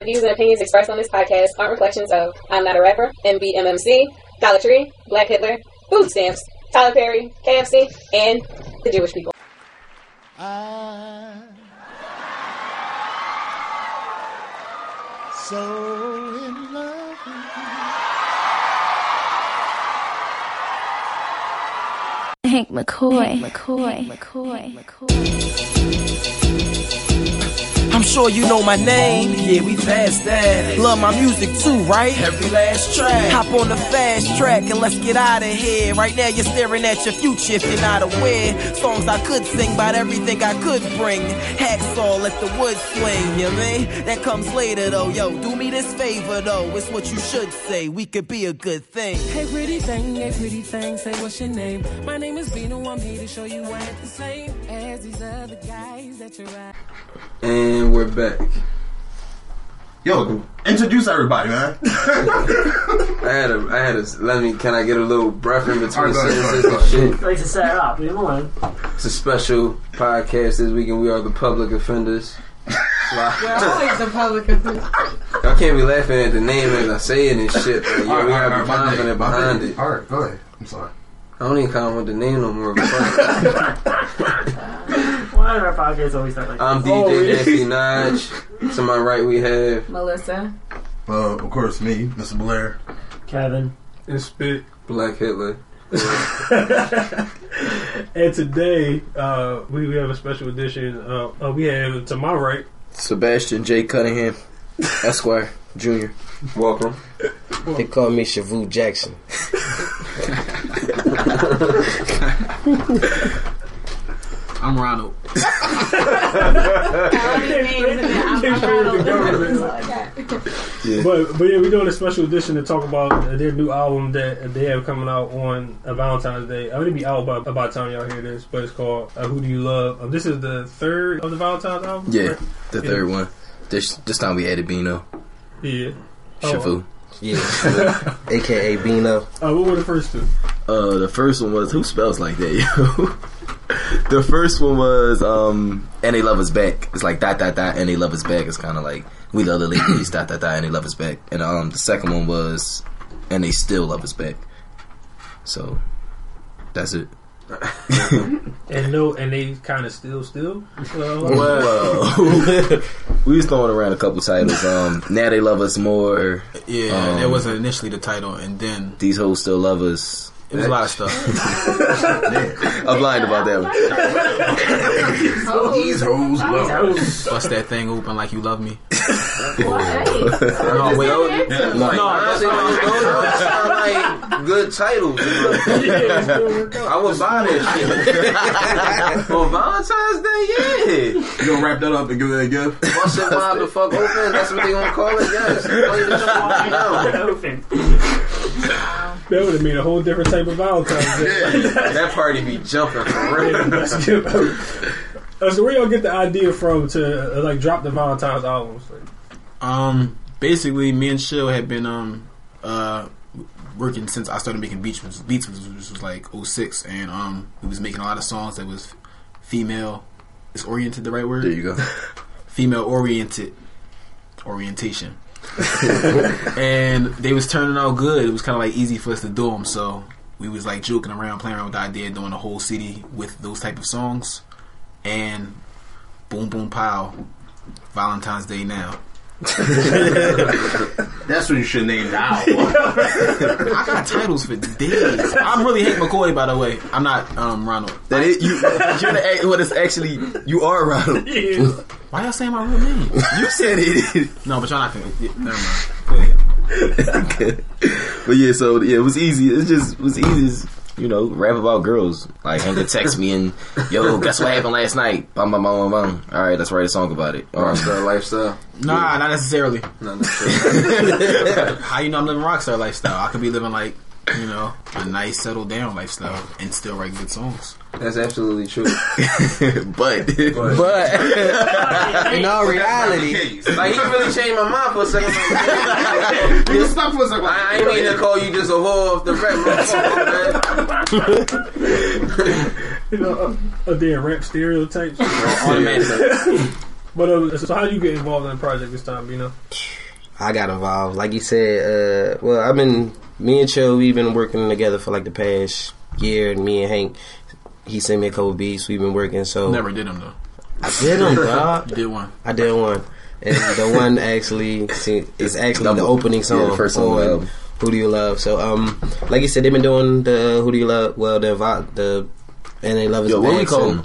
The views and opinions expressed on this podcast aren't reflections of I'm Not a Rapper, MBMMC, Dollar Tree, Black Hitler, Food Stamps, Tyler Perry, KFC, and the Jewish people. I so in love with you. Hank McCoy. Hank McCoy. McCoy. McCoy. I'm sure you know my name. Yeah, we past that. Love my music too, right? Every last track. Hop on the fast track and let's get out of here. Right now, you're staring at your future if you're not aware. Songs I could sing about everything I could bring. Hacksaw, let the wood swing, you mean? That comes later though. Yo, do me this favor though. It's what you should say. We could be a good thing. Hey, pretty thing, hey, pretty thing, say what's your name? My name is Beano, I'm here to show you I ain't the same as these other guys that you're at. And we're back. Yo, introduce everybody, man. I had a, I had a. Let me. Can I get a little breath in between Alright, go ahead, sentences go ahead, and shit? Like to set it up, you know. It's a special podcast this weekend. we are the public offenders. We're always the public offender. I can't be laughing at the name as I say it and shit. But yeah, we gotta be confident behind it. All right, go ahead. I'm sorry. I don't even count with the name no more. But fuck. Why do our podcasts always start like I'm this? DJ really? Nastee Naj. To my right, we have Melissa. Uh, of course, me, Mr. Blair. Kevin. and spit. Black Hitler. And today, uh, we, we have a special edition. Uh, uh, we have to my right. Sebastian J. Cunningham, Esquire Jr. Welcome. They call me Shavu Jackson. I'm Ronald. But but yeah, we're doing a special edition to talk about their new album that they have coming out on uh, Valentine's Day. I'm gonna be out by, by the time y'all hear this, but it's called uh, "Who Do You Love." Um, this is the third of the Valentine's album. Yeah, right? the Yeah. third one. This this time we added Beano, Yeah. Oh, Shavu. Yeah, aka Beano. Uh, what were the first two? Uh, the first one was who spells like that, yo. the first one was um, and they love us back. It's like dot dot dot, and they love us back. It's kind of like we love the ladies dot dot dot, and they love us back. And um, the second one was and they still love us back. So that's it. And no, and they kind of still still. Well, we was throwing around a couple titles. Um, now they love us more. Yeah, Um, that wasn't initially the title, and then These hoes still love us. It was a lot of stuff. I'm lying about that one. These hoes love. Bust that thing open like you love me. Well, hey. No, wait. No, honestly, those, those, those sound like good titles. I would buy that shit. For Valentine's Day, yeah. You gonna wrap that up and give it a gift? Bust it wide the fuck open. That's what they gonna call it. Yes. Play the shit. Open. That would have made a whole different type of Valentine's Day. That party be jumping for real. Let's get- Uh, so where y'all get the idea from to uh, like drop the Valentine's albums? Um, basically, me and Chill had been um uh working since I started making beats. Was, beats was, which was like 06, and um we was making a lot of songs that was female. Is oriented the right word? There you go. female oriented orientation. and they was turning out good. It was kind of like easy for us to do them. So we was like joking around, playing around with the idea doing the whole city with those type of songs. And boom, boom, pow, Valentine's Day now. That's what you should name the album. I got titles for days. I'm really Hank McCoy, by the way. I'm not um Ronald. That is you. You're the act- what is actually you are Ronald. Why y'all saying my real name? You said it. No, but y'all not gonna. Yeah, never mind. Go ahead. okay. But yeah, so yeah, it was easy. It just it was easy. As, You know, rap about girls. Like Hank would text me and yo, guess what happened last night? Bum bum bum bum bum. All right, let's write a song about it. Um, Rockstar lifestyle. Nah, not necessarily. No, no, How you know I'm living rockstar lifestyle? I could be living like, you know, a nice settled down lifestyle and still write good songs. That's absolutely true. but But in all reality, like he really changed my mind for a second. Nigga, stop for a second. I, I ain't mean to call you just a whore off the rap, motherfucker. You know, uh, uh, their rap stereotypes. automatic. But uh, so how do you get involved in the project this time? You know, I got involved. Like you said, uh, well, I've been me and Chill. We've been working together for like the past year. And me and Hank, he sent me a couple beats. We've been working. So Never did them though. I did them, dog. Did one. I did one, and the one actually see, is actually the Double. opening Yeah, song the first on album. Who Do You Love? So, um, like you said, they've been doing the Who Do You Love? Well, the vi- the and they love is Yo, what we call them?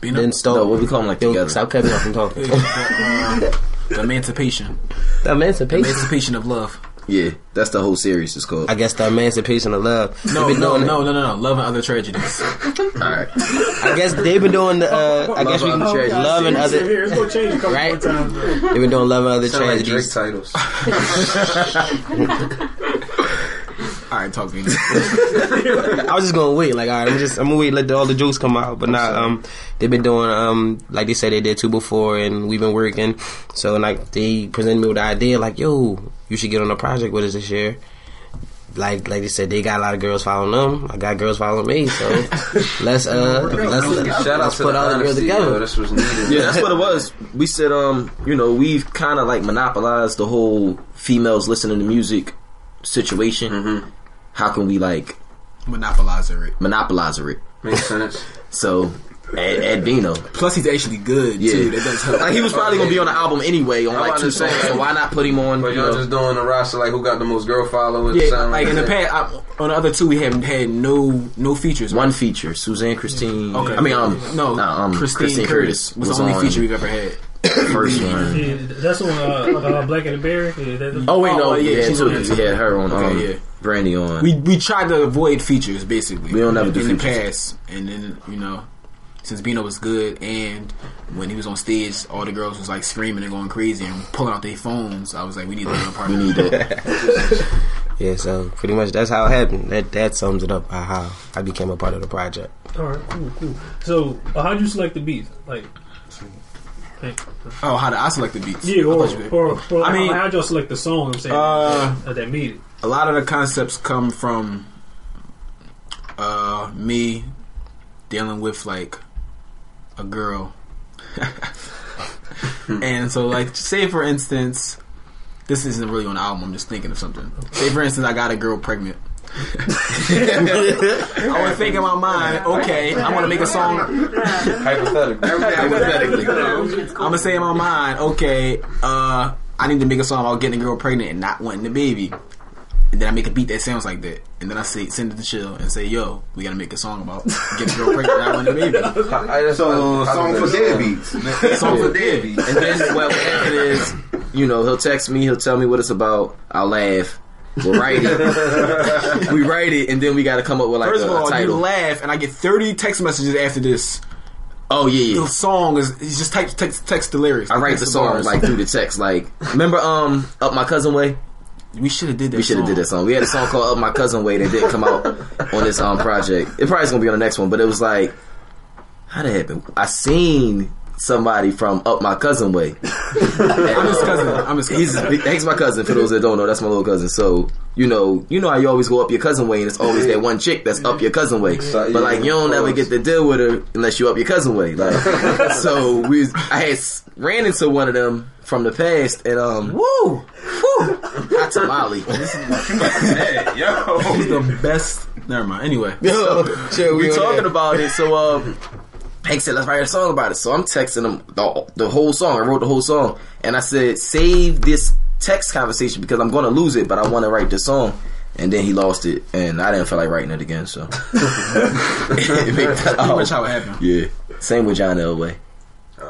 Then start. No, what we call them, like, Yo, together? Stop cutting me off from talking. Uh, the emancipation. The emancipation. The Emancipation of love. Yeah, that's the whole series. It's called. I guess the emancipation of love. No, no, no, no, no, no. Love and other tragedies. All right. I guess they've been doing the. Uh, I guess we and Other Tragedies. love and other. Here, it's gonna change a couple Right. more times. They've been doing love and other Sound like Drake tragedies. titles. All right, talk to me. I was just gonna wait. Like, all right, I'm just I'm gonna wait let the, all the jokes come out. But now, um, they've been doing um, like they said they did two before, and we've been working. So like they presented me with the idea, like, yo, you should get on a project with us this year. Like like they said, they got a lot of girls following them. I got girls following me. So let's uh let's, Shout out let's to put the all the girls together. yo. This was needed. Yeah, that's what it was. We said, um, you know, we've kind of like monopolized the whole females listening to music situation. Mm-hmm. How can we like Monopolizer it. monopolize it? Makes sense. So, Ed, Ed Beano, Plus, he's actually good yeah, too. That does help. like he was probably gonna be on the album anyway on I'm like two songs. So why not put him on? But You y'all know, just doing the roster like who got the most girl followers. Yeah, something like in the past, I, on the other two, we haven't had no no features. one feature, Suzanne Christine. Okay. I mean, um, no, nah, um, Christine, Christine Curtis, Curtis was, was the only on feature we've ever had. first one. Yeah, that's on uh, uh, Black and the Bear. Yeah, Oh wait, no, Oh, yeah, yeah, she's two. on it. Had her on. Okay, um, yeah. Brandy on. We we tried to avoid features basically. We don't ever do in the features. past, and then you know, since Beano was good, and when he was on stage, all the girls was like screaming and going crazy and pulling out their phones. I was like, we need to be a part we of need that. Yeah, so pretty much that's how it happened. That that sums it up by how I became a part of the project. All right, cool, cool. So, uh, how'd you select the beats? Like, hey, Oh, how did I select the beats? yeah, I or, thought you did. or, or I mean- how, how'd y'all select the song? I'm saying Uh, uh, that made it. A lot of the concepts come from uh, me dealing with like a girl. and so like say for instance this isn't really on the album, I'm just thinking of something. Say for instance I got a girl pregnant. I would thinking in my mind, okay, I'm gonna make a song Hypothetically. Hypothetically. I'm gonna say in my mind, okay, uh, I need to make a song about getting a girl pregnant and not wanting the baby. And then I make a beat that sounds like that. And then I say, send it to Chill and say, yo, we gotta make a song about getting a girl pregnant and not wanting the baby. So, song for deadbeats. Song for deadbeats. And then what will happen is, you know, he'll text me, he'll tell me what it's about. I'll laugh. We'll write it. we write it, and then we got to come up with like First a, of all, a title. you laugh, and I get 30 text messages after this. oh yeah, The song is, he's just text, text, text the lyrics. I write text the song bars. like through the text. Like, remember, um, up my cousin way. We should have did that. We should have did that song. We had a song called "Up My Cousin Way" that didn't come out on this um project. It probably is gonna be on the next one, but it was like, how did it happen? I seen somebody from Up My Cousin Way. I'm his cousin. I'm his cousin. He's he's my cousin. For those that don't know, that's my little cousin. So you know, you know how you always go up your cousin way, and it's always that one chick that's up your cousin way. So, But like you don't ever get to deal with her unless you up your cousin way. Like so, we I had ran into one of them from the past, and um, woo, woo, hot tamale. yo. He's the best. Never mind. Anyway. Yo, Sure, we we on talking that. about it. So, um, Hank said, "Let's write a song about it." So I'm texting him the, the whole song. I wrote the whole song, and I said, "Save this text conversation because I'm going to lose it, but I want to write this song." And then he lost it, and I didn't feel like writing it again. So, It made that Pretty much how it happened. yeah. Same with John Elway.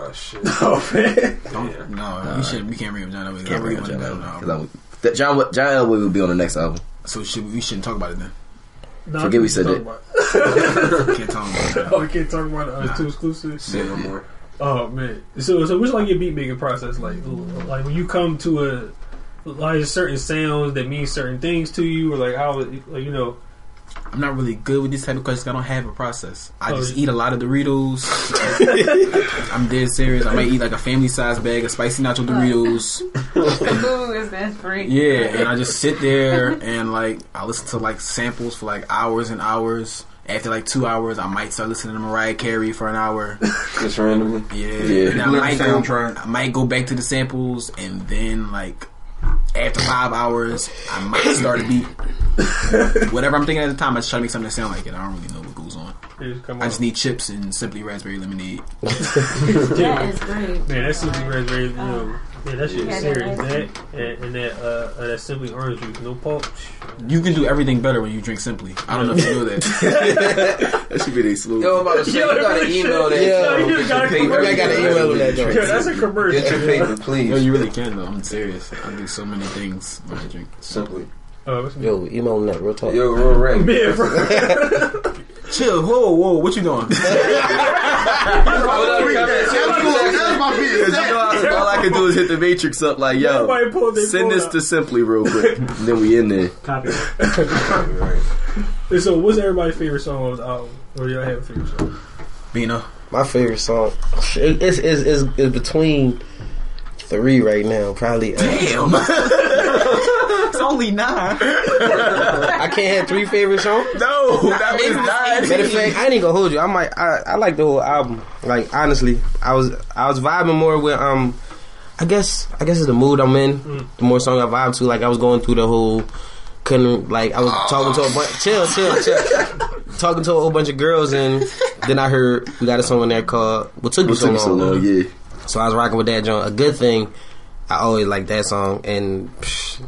Oh shit. Oh man, Don't, no, we should. We can't bring up John Elway. Can't I bring really up wanna John know Elway. now. 'cause that John John Elway will be on the next album. So should, we shouldn't talk about it then. Nah, Forget we can't said that. about it. Can't talk about it. Oh, we can't talk about it. Uh, It's too exclusive. Say no more. Oh man. So so what's like your beat making process like? Like when you come to a like certain sounds that mean certain things to you, or like how like you know. I'm not really good with this type of questions. I don't have a process. I Oh, just yeah. eat a lot of Doritos. I'm dead serious. I might eat like a family size bag of spicy nacho Doritos. Ooh, is that free? Yeah, and I just sit there and like I listen to like samples for like hours and hours, After like two hours, I might start listening to Mariah Carey for an hour. Just randomly. Yeah, Yeah. And I might go. I might go back to the samples, and then like after five hours, I might start a beat. Whatever I'm thinking at the time, I just try to make something that sound like it. I don't really know what goes on. Just I just out. need chips and simply raspberry lemonade. That is great. Man, that's simply raspberry. You know, man, that shit Yeah, is serious. that That and, and that uh, uh, that simply orange juice, no pulp. You can do everything better when you drink simply. I don't know if you know that. that should be the smooth. Yo, I'm about to say, you gotta email that. Yeah. yo, You get gotta your paper. I gotta email them that joint. Yeah, that's a commercial. Get your paper, please. Yo, you really can though. I'm serious. I do so many things when I drink. Simply. Oh, Yo, email that real talk. Yo, real rap. Chill. Whoa, whoa. What you doing? Because you all I can do is hit the matrix up like, yo, Everybody pull their send this to Simply real quick. and then we in there. Copy. And so, what's everybody's favorite song on the album? Or y'all have a favorite song? Beano. My favorite song, it- it's, it's, it's, it's between three right now. Probably. Uh, Damn. it's only nine. I can't have three favorite songs. No, that was nine. Matter of fact, I ain't even gonna hold you. I might. I, I like the whole album. Like honestly, I was I was vibing more with um. I guess I guess it's the mood I'm in. The more song I vibe to, like I was going through the whole. Couldn't like I was talking to a bunch. Chill, chill, chill. talking to a whole bunch of girls, and then I heard we got a song in there called "What Took You So took so Long." long? Yeah. So I was rocking with that joint. A good thing. I always like that song. And psh,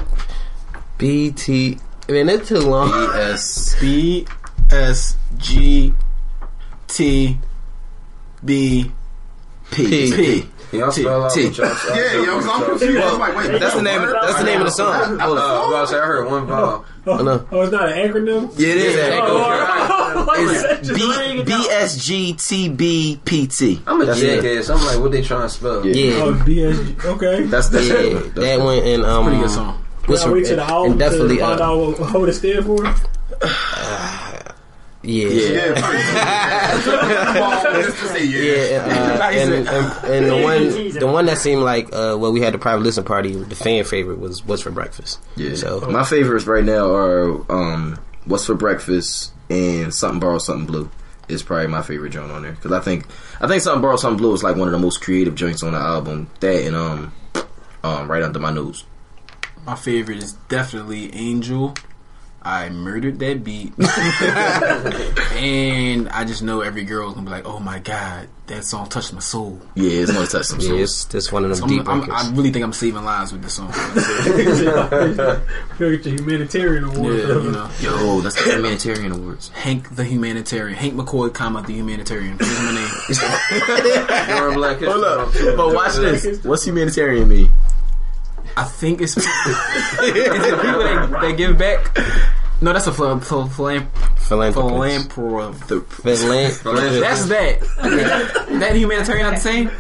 BT. I mean, it took long. B-S. B S G T B P. P. Y'all spell out T. what y'all spell Yeah, yo, I'm confused. I'm like, wait, That's the name. Of, that's the name of the song. I was uh, about to say, I heard one vowel. Oh, no. oh, it's not an acronym? Yeah, it is. Oh, oh, It's just ring it B- out. BSGTBPT. I'm a That's jackass. I'm like, what they trying to spell? Yeah. Oh, BSG. Okay. That's that's Yeah, that one and um, Pretty good song. What's Y'all wait till the and album definitely to find uh, out what, what it stand for? yeah, Yeah. Just to say, yeah. yeah, uh, and, and, and the one the one that seemed like uh, well we had the private listen party. The fan favorite was what's for breakfast. Yeah. So my favorites right now are um, "What's for Breakfast" and "Something Borrow Something Blue." Is probably my favorite joint on there because I think I think "Something Borrow Something Blue" is like one of the most creative joints on the album. That and um, um, right under my nose. My favorite is definitely Angel. I murdered that beat. and I just know every girl is gonna be like, oh my god, that song touched my soul. Yeah, it's gonna touch some yeah, souls. it's one of them So deep I'm, I'm. I really think I'm saving lives with this song. You'll get the humanitarian award. yeah, you know. Yo, that's the humanitarian awards. Hank the humanitarian. Hank McCoy, comma the humanitarian. Here's my name. During Black History Hold up, but watch this. What's humanitarian mean? I think it's, it's the people that, that give back. No, that's a phil- phil- philan- Philanthropist. philanthrop. Philan- That's that. that humanitarian not the same.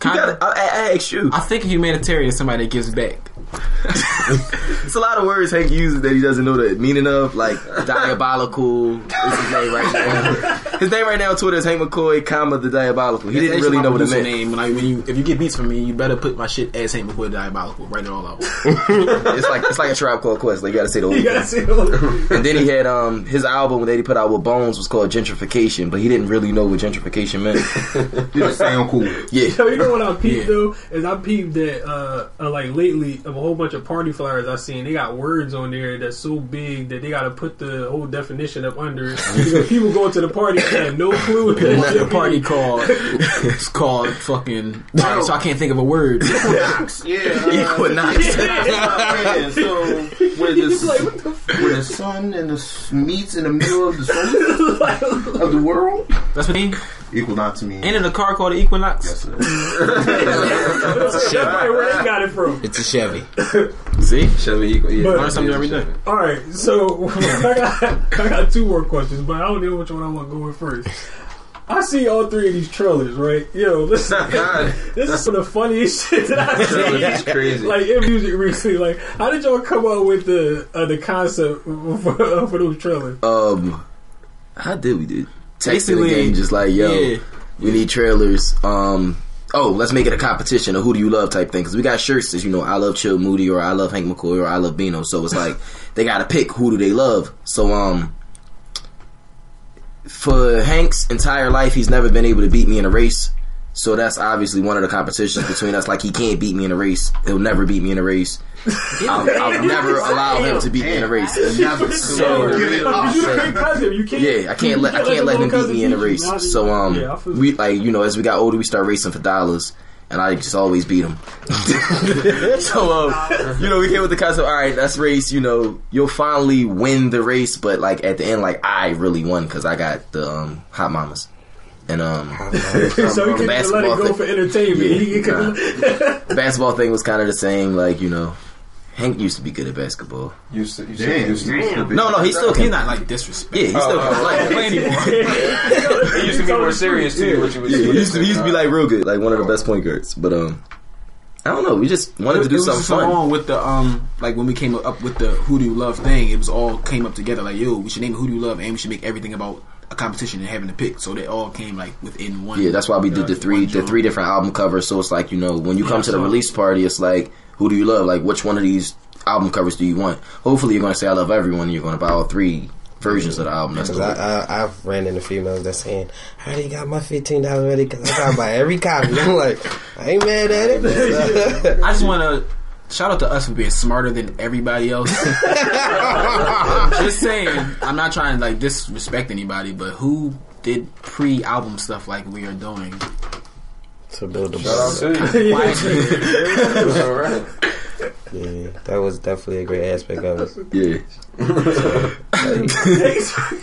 Kind gotta- of. I, I asked you. I think a humanitarian is somebody that gives back. It's a lot of words Hank uses that he doesn't know the meaning of, like diabolical. Is his name right now? His name right now on Twitter is Hank McCoy, comma the diabolical. He didn't really know what it producer meant. Name. When, I, when you, if you get beats from me, you better put my shit as Hank McCoy Diabolical. Write it all out. it's like it's like a tribe called Quest. Like you gotta say the whole You gotta thing. see the And then he had um his album that he put out with Bones was called Gentrification, but he didn't really know what gentrification meant. Did it sound cool? Yeah. Yo, you know what I peeped Yeah. though is I peeped that uh, uh, like lately of a whole bunch of party flyers I seen they got words on there that's so big that they got to put the whole definition up under it because people going to the party and have no clue what that the party means. called it's called fucking. so I can't think of a word. Equinox. Yeah. Uh, Equinox. yeah, so where It's the, like the where the sun and the s- meets in the middle of the solar of the world. That's what he. Equinox to me. Ain't it a car called the Equinox? Yes, sir. that's probably where they got it from. It's a Chevy. See, Chevy equal. Yeah, learn something every day. All right, so I got I got two more questions, but I don't know which one I want to go with first. I see all three of these trailers, right? Yo, listen, this is some of the funniest shit that I've Trailers is seen. crazy. Like in music recently, like how did y'all come up with the uh, the concept for, for those trailers? Um, how did we do? Texting the Basically, game just like yo, yeah. we need trailers. Um, oh, let's make it a competition, a who do you love type thing. Because we got shirts that you know, I love Chill Moody or I love Hank McCoy or I love Bino. So it's like they got to pick who do they love. So um, for Hank's entire life, he's never been able to beat me in a race. So that's obviously one of the competitions between us. Like he can't beat me in a race. He'll never beat me in a race. I'll, I'll never allow him to beat me in a race. So yeah, I can't let I can't let him beat me in a race. So um, we like you know as we got older, we start racing for dollars. And I just always beat him. so, um, you know, we came with the concept. All right, let's race. You know, you'll finally win the race, but like at the end, like I really won because I got the um, hot mamas. And um, so he can let it go thing- for entertainment. Yeah, He can- nah. basketball thing was kind of the same. Like you know, Hank used to be good at basketball. Used to, you Damn. said used to, used to be. No, no, he still he's not like disrespect. Yeah, he still Oh, can. oh, Like, oh. play anymore. He used to be more serious too. What you was Yeah, he used to, he used to be like real good, like one of the best point guards. But um, I don't know. We just wanted to do it was something so fun. with the um like when we came up with the who do you love thing it was all came up together like yo we should name it who do you love and we should make everything about a competition and having to pick so they all came like within one Yeah, that's why we did the three the three different album covers. So it's like you know when you come to the release party, it's like who do you love? Like which one of these album covers do you want? Hopefully you're going to say I love everyone. and You're going to buy all three versions of the album. That's Because I, I, I've ran into females that saying, I already got my $15 ready because I got to buy every copy. I'm like, I ain't mad at it. I just want to shout out to us for being smarter than everybody else. just saying, I'm not trying to like disrespect anybody, but who did pre-album stuff like we are doing? To build the Shout out to you. Quietly. Yeah, that was definitely a great aspect of it. Yeah.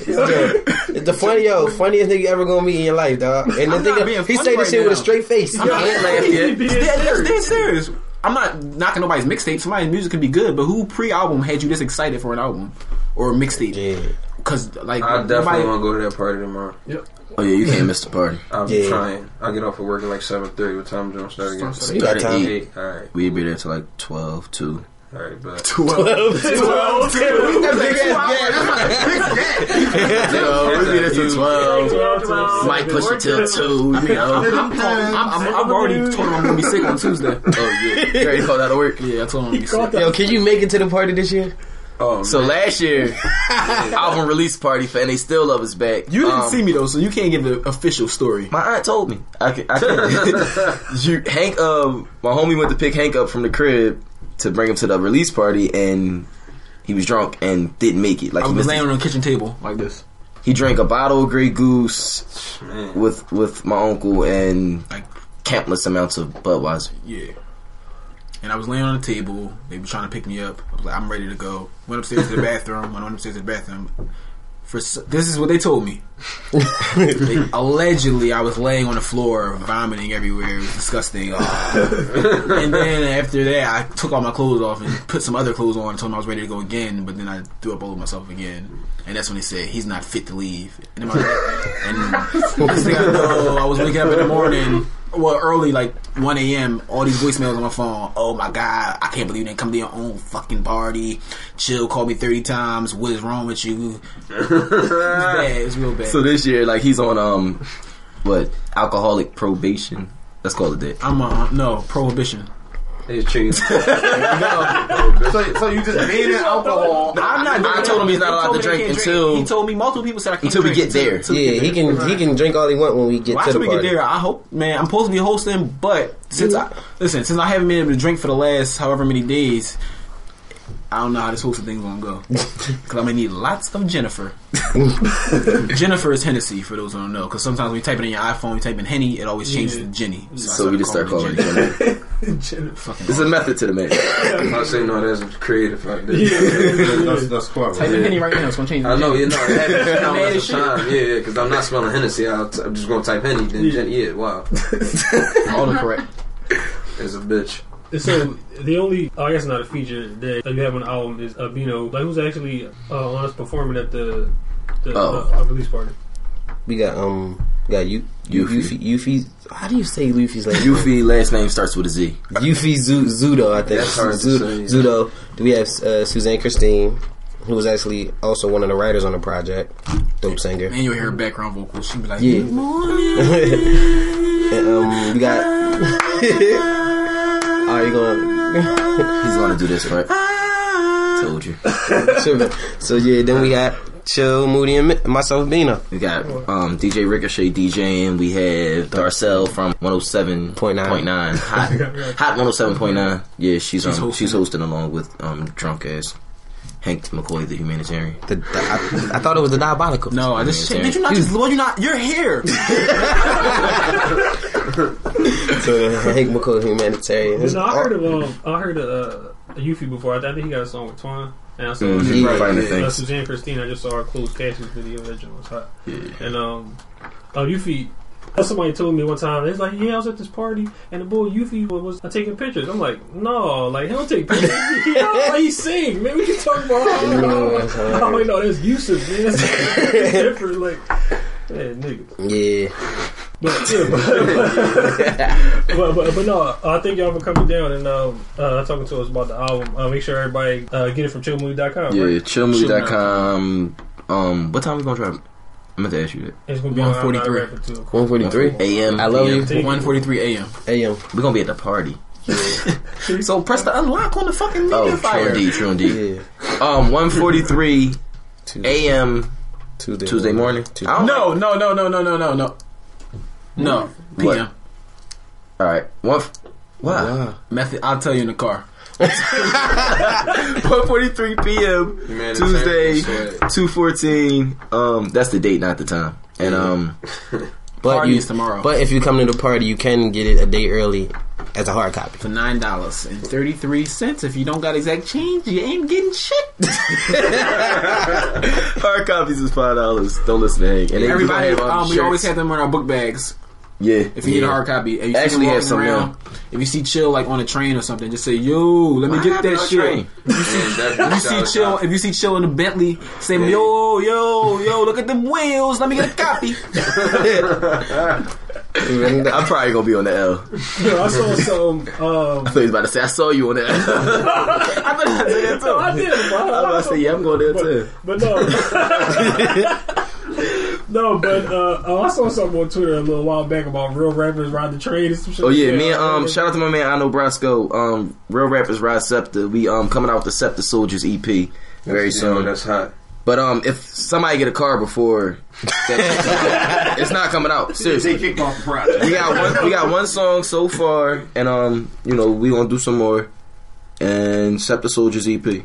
Yo, the funny yo, funniest nigga you ever gonna meet in your life, dog. And the thing not is, being he said say this shit with a straight face. I'm not I ain't laugh. Dead, dead serious. I'm not knocking nobody's mixtape. Somebody's music could be good, but who pre-album had you this excited for an album or a mixtape? Yeah. Because like I definitely want to go to that party tomorrow. Yep. Oh yeah, you can't miss the party. I'm Yeah. trying. I get off of work at like seven thirty. What time Jones start again? So you got Start at eight. All right. We'd be there till like 12, 2. All right, but Twelve, twelve, Yo, we'd be there till 12. Might push it till 2. You I'm, know? I'm, I'm, I'm, I've already told him I'm gonna be sick on Tuesday. Oh yeah. You already called out of work? Yeah, I told him I'm gonna be sick. Yo, can you make it to the party this year? Oh, So last year, album release party for And They Still Love Us Back. You didn't Um, see me though, so you can't give the official story. My aunt told me. I can. I can. you, Hank, um, my homie went to pick Hank up from the crib to bring him to the release party, and he was drunk and didn't make it. Like I he, was laying it. on the kitchen table like this. he drank a bottle of Grey Goose man. with with my uncle and Like countless amounts of Budweiser. yeah. And I was laying on the table. They were trying to pick me up. I was like, I'm ready to go. Went upstairs to the bathroom. Went upstairs to the bathroom. For this is what they told me. They- allegedly, I was laying on the floor, vomiting everywhere. It was disgusting. and then after that, I took all my clothes off and put some other clothes on. and Told them I was ready to go again. But then I threw up all over myself again. And that's when they said he's not fit to leave. And, I'm and this thing I know, I was waking up in the morning. Well, early, like 1 a.m., all these voicemails on my phone. Oh my God, I can't believe you didn't come to your own fucking party. Chill called me 30 times. What is wrong with you? It was bad. It was real bad. So this year, like he's on um, what alcoholic probation. Let's call it that. I'm uh, no prohibition. Hey, cheese. So, so you just banning alcohol. I'm not. I told him he's not He allowed to me I drink until- He told me multiple people said I can't until we get there. until we Yeah, get he there. can he can drink all he want when we get Well, to after the we get there, I hope, man. I'm supposed to be hosting, but since I listen, since I haven't been able to drink for the last however many days, I don't know how this whole thing's gonna go. Because I'm gonna need lots of Jennifer. Jennifer is Hennessy for those who don't know. Because sometimes when you type it in your iPhone, you type in Henny, it always changes to Jenny. I So we just start calling it Jenny. Jenny. Fucking There's a method to the man. I'm not saying no, that's creative like that. That's, that's clever. Type in Henny right now. It's gonna change. I know, Jenny. you know, it happens Mad countless as shit. times. Yeah, yeah, because I'm not smelling Hennessy. I'll t- I'm just gonna type Henny. Then Jenny. yeah, wow, All correct. it's a bitch. So the only, oh, I guess not a feature that you have on the album is Abino. Like who's actually uh, on us performing at the the Oh. uh, release party? We got um we got you Yuffie. Yuffie Yuffie how do you say Yuffie's last name? Yuffie last name starts with a Z. Yuffie Zu- Zudo, I think. That's hard to say, yeah. Zudo. Do we have uh, Suzanne Christine, who was actually also one of the writers on the project, dope singer. And you'll hear background vocals. She'll be like, Yeah. "Good morning." and, um, we got. Are you gonna? He's gonna do this part. Told you. so, yeah, then we got Chill, Moody, and myself, Beano. We got um, DJ Ricochet DJing. We have Darcel from 107.9. Hot, hot 107.9. Yeah, she's She's um, she's hosting along with um, drunk ass Hank McCoy, the humanitarian. The, the, I, I thought it was the diabolical. No, I just did you not just well, you not you're here. so Hank McCoy, humanitarian. You know, I heard of um, I heard of uh, Yuffie before. I think he got a song with Twan. And I saw Mm, his he brother, finding uh. Suzanne Christine. I just saw her closed captions video. That joint was hot. Yeah. And um, uh, Yuffie. Somebody told me one time, it's like, yeah, I was at this party and the boy Yuffie was uh, taking pictures. I'm like, no, like, he don't take pictures. you know, like, he sing, man. We can talk about how, I'm like, no, that's Yusuf, man. That's that's different. Like, man, nigga. Yeah. But, yeah, but, but, but, but no, I think y'all for coming down and um, uh, talking to us about the album. Uh, make sure everybody uh, get it from chillmoody.com. Yeah, right? chillmoody.com. Um, what time we gonna try? I meant to ask you that. It's gonna be on 143. I'm Not Rapping too. 143 a.m. I love you. 143 a.m. AM. We're gonna be at the party. So press the unlock on the fucking media Oh, true fire. indeed, true indeed. Yeah. Um, 143 a.m. Tuesday, Tuesday morning. I don't No, no, no, no, no, no, no, no. No. What? PM. All right. One. F- Why? Wow. Method I'll tell you in the car. 1:43 p.m. Man, Tuesday, 2:14. Um, that's the date, not the time. And um, But Party you, is tomorrow. But if you come to the party, you can get it a day early as a hard copy. For nine dollars and thirty three cents. If you don't got exact change, you ain't getting shit. hard copies is five dollars. Don't listen to Hank. And Everybody, you um, we always have them in our book bags. Yeah. If you yeah. need a hard copy, and you Actually see have some around, if you see chill like on a train or something, just say, "Yo, let me What get that on shit." train? If you see, Man, if you see chill, if you see chill in the Bentley, say, "Yo, yo, yo, look at them wheels. Let me get a copy." I'm probably gonna be on the L. Yo, I saw some. Um, I thought he was about to say I saw you on the L. I thought I said that too. no, I did. I was about to say yeah, I'm going there too. But no. No, but uh, oh, I saw something on Twitter a little while back about real rappers ride the train and some shit. Oh yeah, like me and um shout out to my man Ano Brasco. Um real rappers Ride SEPTA. We um coming out with the SEPTA Soldiers EP very Yo, soon. that's hot. But um if somebody get a car before that, it's not coming out. They Seriously. kicked off the project. We got one we got one song so far and um, you know, we gonna do some more. And SEPTA Soldiers EP.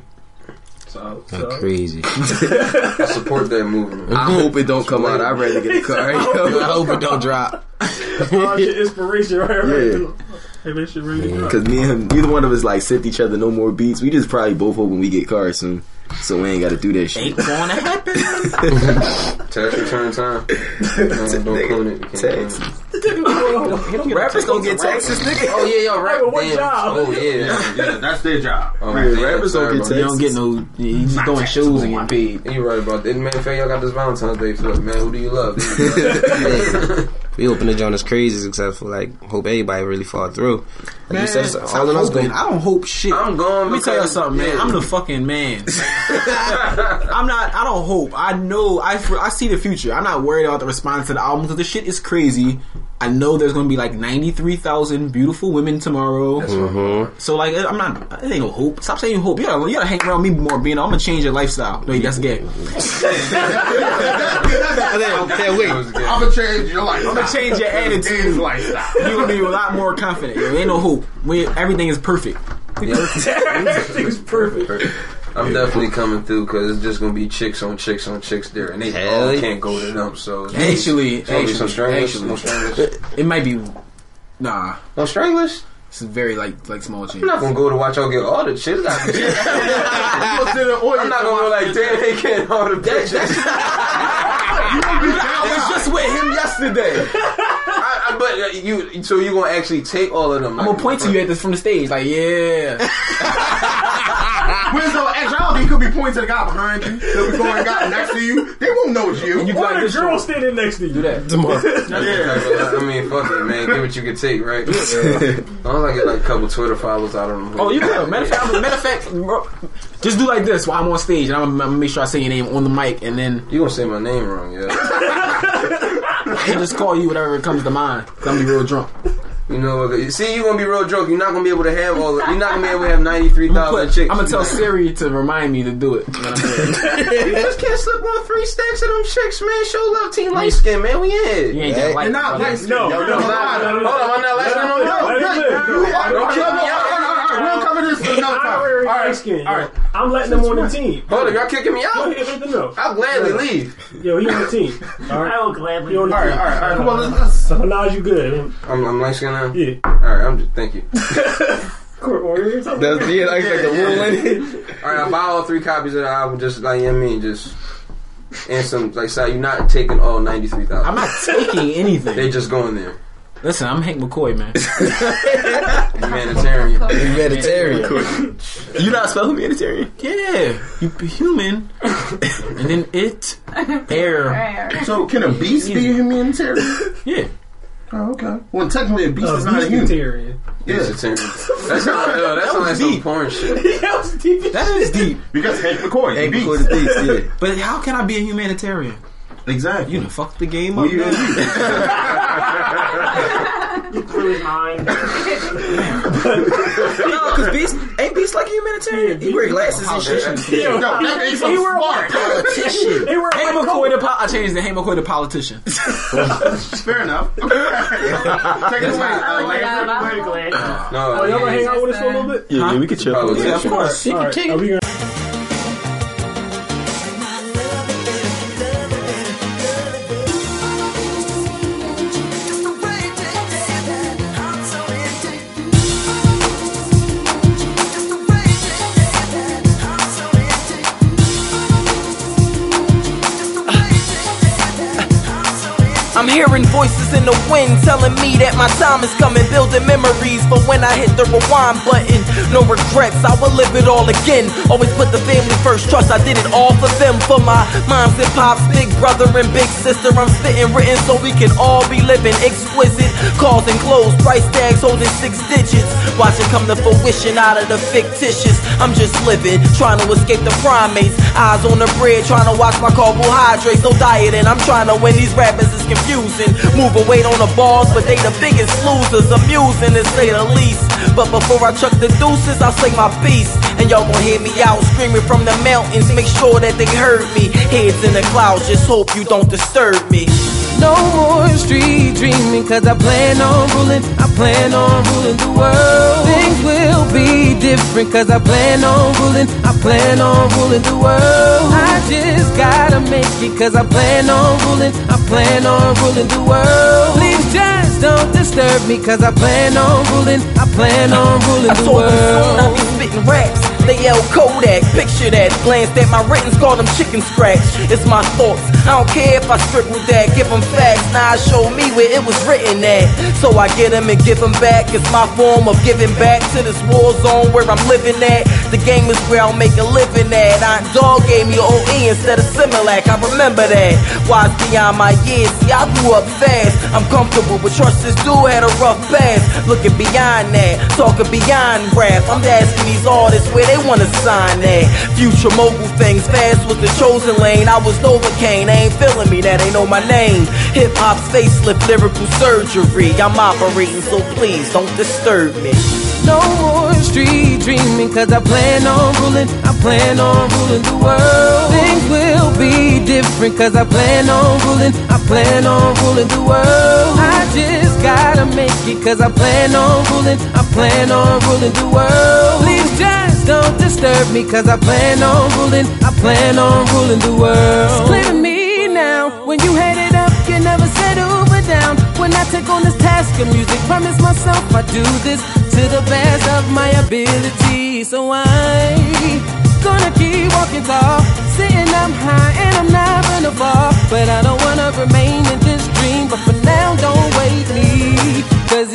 So, That's so. crazy. I support that movement. I hope it don't come out. I'd rather get a car. I hope it don't drop. Shit, inspiration, right? right. Yeah. Hey, that shit really. Cause me and him, neither one of us like sent each other no more beats. We just probably both hoping we get cars soon, so we ain't got to do that shit. Ain't gonna happen. Tax return time. No, don't clone it. You can't Tax. clone it. Rappers gonna get taxes, nigga. Oh yeah, yo, rap. Hey, what damn. job? Oh yeah. Yeah, that's their job. Oh, Yeah, rappers sorry don't get about you don't get no. You just throwing shows and getting paid. You right about that. Man, fact, y'all got this Valentine's Day flip, man. Who do you love? Who do you love? We open the joint as crazy, except for like hope everybody really fall through. Like Man, you said, it's stop all in us hoping. go. I don't hope shit. I'm going Let me tell you something, man. yeah. I'm the fucking man. I'm not. I don't hope. I know. I I see the future. I'm not worried about the response to the album because the shit is crazy. I know there's gonna be like 93,000 beautiful women tomorrow. Mm-hmm. So like, I'm not. It ain't no hope. Stop saying hope. You gotta, you gotta hang around me more, being. I'm gonna change your lifestyle. No, that's gay. Can't wait. I'm gonna change your life. I'm gonna change your attitude. lifestyle. You're gonna be a lot more confident. There ain't no hope. We, everything is perfect. Everything's perfect. I'm definitely coming through because it's just gonna be chicks on chicks on chicks there, and they Hell all yeah. can't go to them. So it's Actually, it's gonna be some actually, stranglers. actually. No stranglers. It might be. Nah, No stranglers. it's very like like small change. I'm not gonna go to watch y'all get all the be. I'm not gonna go like, damn, they can't all the bitches. I was just with him yesterday. I, I, but uh, you, so you gonna actually take all of them? I'm gonna point to you at this from the stage, like yeah. Where's the be pointing to the guy behind you. He'll be going guy next to you. They won't know it's you. You Or like the girl shit. standing next to you. Do that. Tomorrow. Yeah. I mean, fuck it, man. Get what you can take, right? As long as I get like a couple Twitter follows out of them. Oh, you will. Matter of fact, I'm- matter of fact, bro, just do like this while I'm on stage, and I'm, I'm gonna make sure I say your name on the mic, and then You gonna say my name wrong, yeah? I just call you whatever comes to mind. I'm gonna be real drunk. You know, see, you're gonna be real drunk. You're not gonna be able to have all. You're not gonna be able to have ninety three thousand chicks. I'm gonna tell You're Siri to remind me to do it. when I'm. You just can't slip on three stacks of them chicks, man. Show love, team light skin, man. We in. You ain't that light. You're not brother. light skinned. No, Yo, no, yo, no, hold Hold on. on, I'm not last one on Let the him live. You are- Don't kick me out. We'll cover this another time. I'm wearing All right, skin. all right. I'm letting them on the team. Hold on, y'all kicking me Go out? ahead, let them know. I'll gladly leave. Yo, he on the team. All right. I will gladly. He on the All team. right, all right, all right. Come on, let's. So now you good. I'm, I'm light skinned now. Yeah. All right, I'm just thank you. Court order or. That's yeah, like, like the wool in. All right, I buy all three copies of the album. Just like you know what I mean, just and some like say you're not taking all ninety three thousand. I'm not taking anything. They just going there. Listen, I'm Hank McCoy, man. Humanitarian. Humanitarian. you not spell humanitarian? yeah, you be human, and then it, air. So can a beast be a humanitarian? Yeah, Oh, okay. Well, technically, a beast Uh, is not a human. vegetarian. Yeah, Vegetarian. That sounds like, that sounds like some deep. porn shit. that was deep. that is deep. because Hank McCoy, Hey, the beast. before the beast, yeah. But how can I be a humanitarian? Exactly. You done fucked the game What up. Are you gonna man. do? You blew his mind. No, because Beast ain't Beast like a humanitarian. He wear glasses and shit. Yo, that makes him He were smart. Politician. he were Hank McCoy the po- I changed the Hank McCoy the politician. Fair enough. Take it away. Uh, Larry. yeah. Very glad. No, Oh, y'all gonna hang out with us for a little bit? Yeah, yeah, we could chill. for a little Yeah, of course. All right. Are we gonna I'm hearing voices in the wind telling me that my time is coming, building memories for when I hit the rewind button. No regrets, I will live it all again. Always put the family first, trust I did it all for them. For my moms and pops, big brother and big sister, I'm spitting written so we can all be living exquisite. Cars and clothes, price tags holding six digits. Watch it come to fruition out of the fictitious. I'm just living, trying to escape the primates. Eyes on the bread, trying to watch my carbohydrates. No dieting, I'm trying to win these rappers is confusing. Moving weight on the balls, but they the biggest losers. Amusing to say the least. But before I chuck the deuces, I'll sing my piece. And y'all gon' hear me out screaming from the mountains. Make sure that they heard me. Heads in the clouds, just hope you don't disturb me. No more street dreaming, cause I plan on ruling, I plan on ruling the world. Things will be different, cause I plan on ruling, I plan on ruling the world. I just gotta make it, cause I plan on ruling, I plan on ruling the world. Please just don't disturb me, cause I plan on ruling, I plan on ruling I the world. I'll be spitting raps. They yell Kodak, picture that. Glanced at my writings, call them chicken scratch. It's my thoughts. I don't care if I scribble that, give them facts. Now show me where it was written at. So I get them and give them back. It's my form of giving back to this war zone where I'm living at. The game is where I'll make a living at. Aunt Dog gave me OE instead of Similac. I remember that. Wise beyond my years. See, I grew up fast. I'm comfortable, but trust this dude had a rough past. Looking beyond that, talking beyond rap. I'm asking these artists where they wanna sign that. Future mogul things, fast was the chosen lane. I was Novocaine, they ain't feeling me, that ain't know my name. Hip hop's facelift, lyrical surgery. I'm operating, so please don't disturb me. No more street dreaming, cause I plan on ruling, I plan on ruling the world. Things will be different, cause I plan on ruling, I plan on ruling the world. I just gotta make it, cause I plan on ruling, I plan on ruling the world. Please just don't disturb me, cause I plan on ruling, I plan on ruling the world. To me now, when you had it When I take on this task of music, promise myself I do this to the best of my ability. So I gonna keep walking tall, sitting up high, and I'm not gonna fall. But I don't wanna remain in this dream. But for now, don't wake me, cause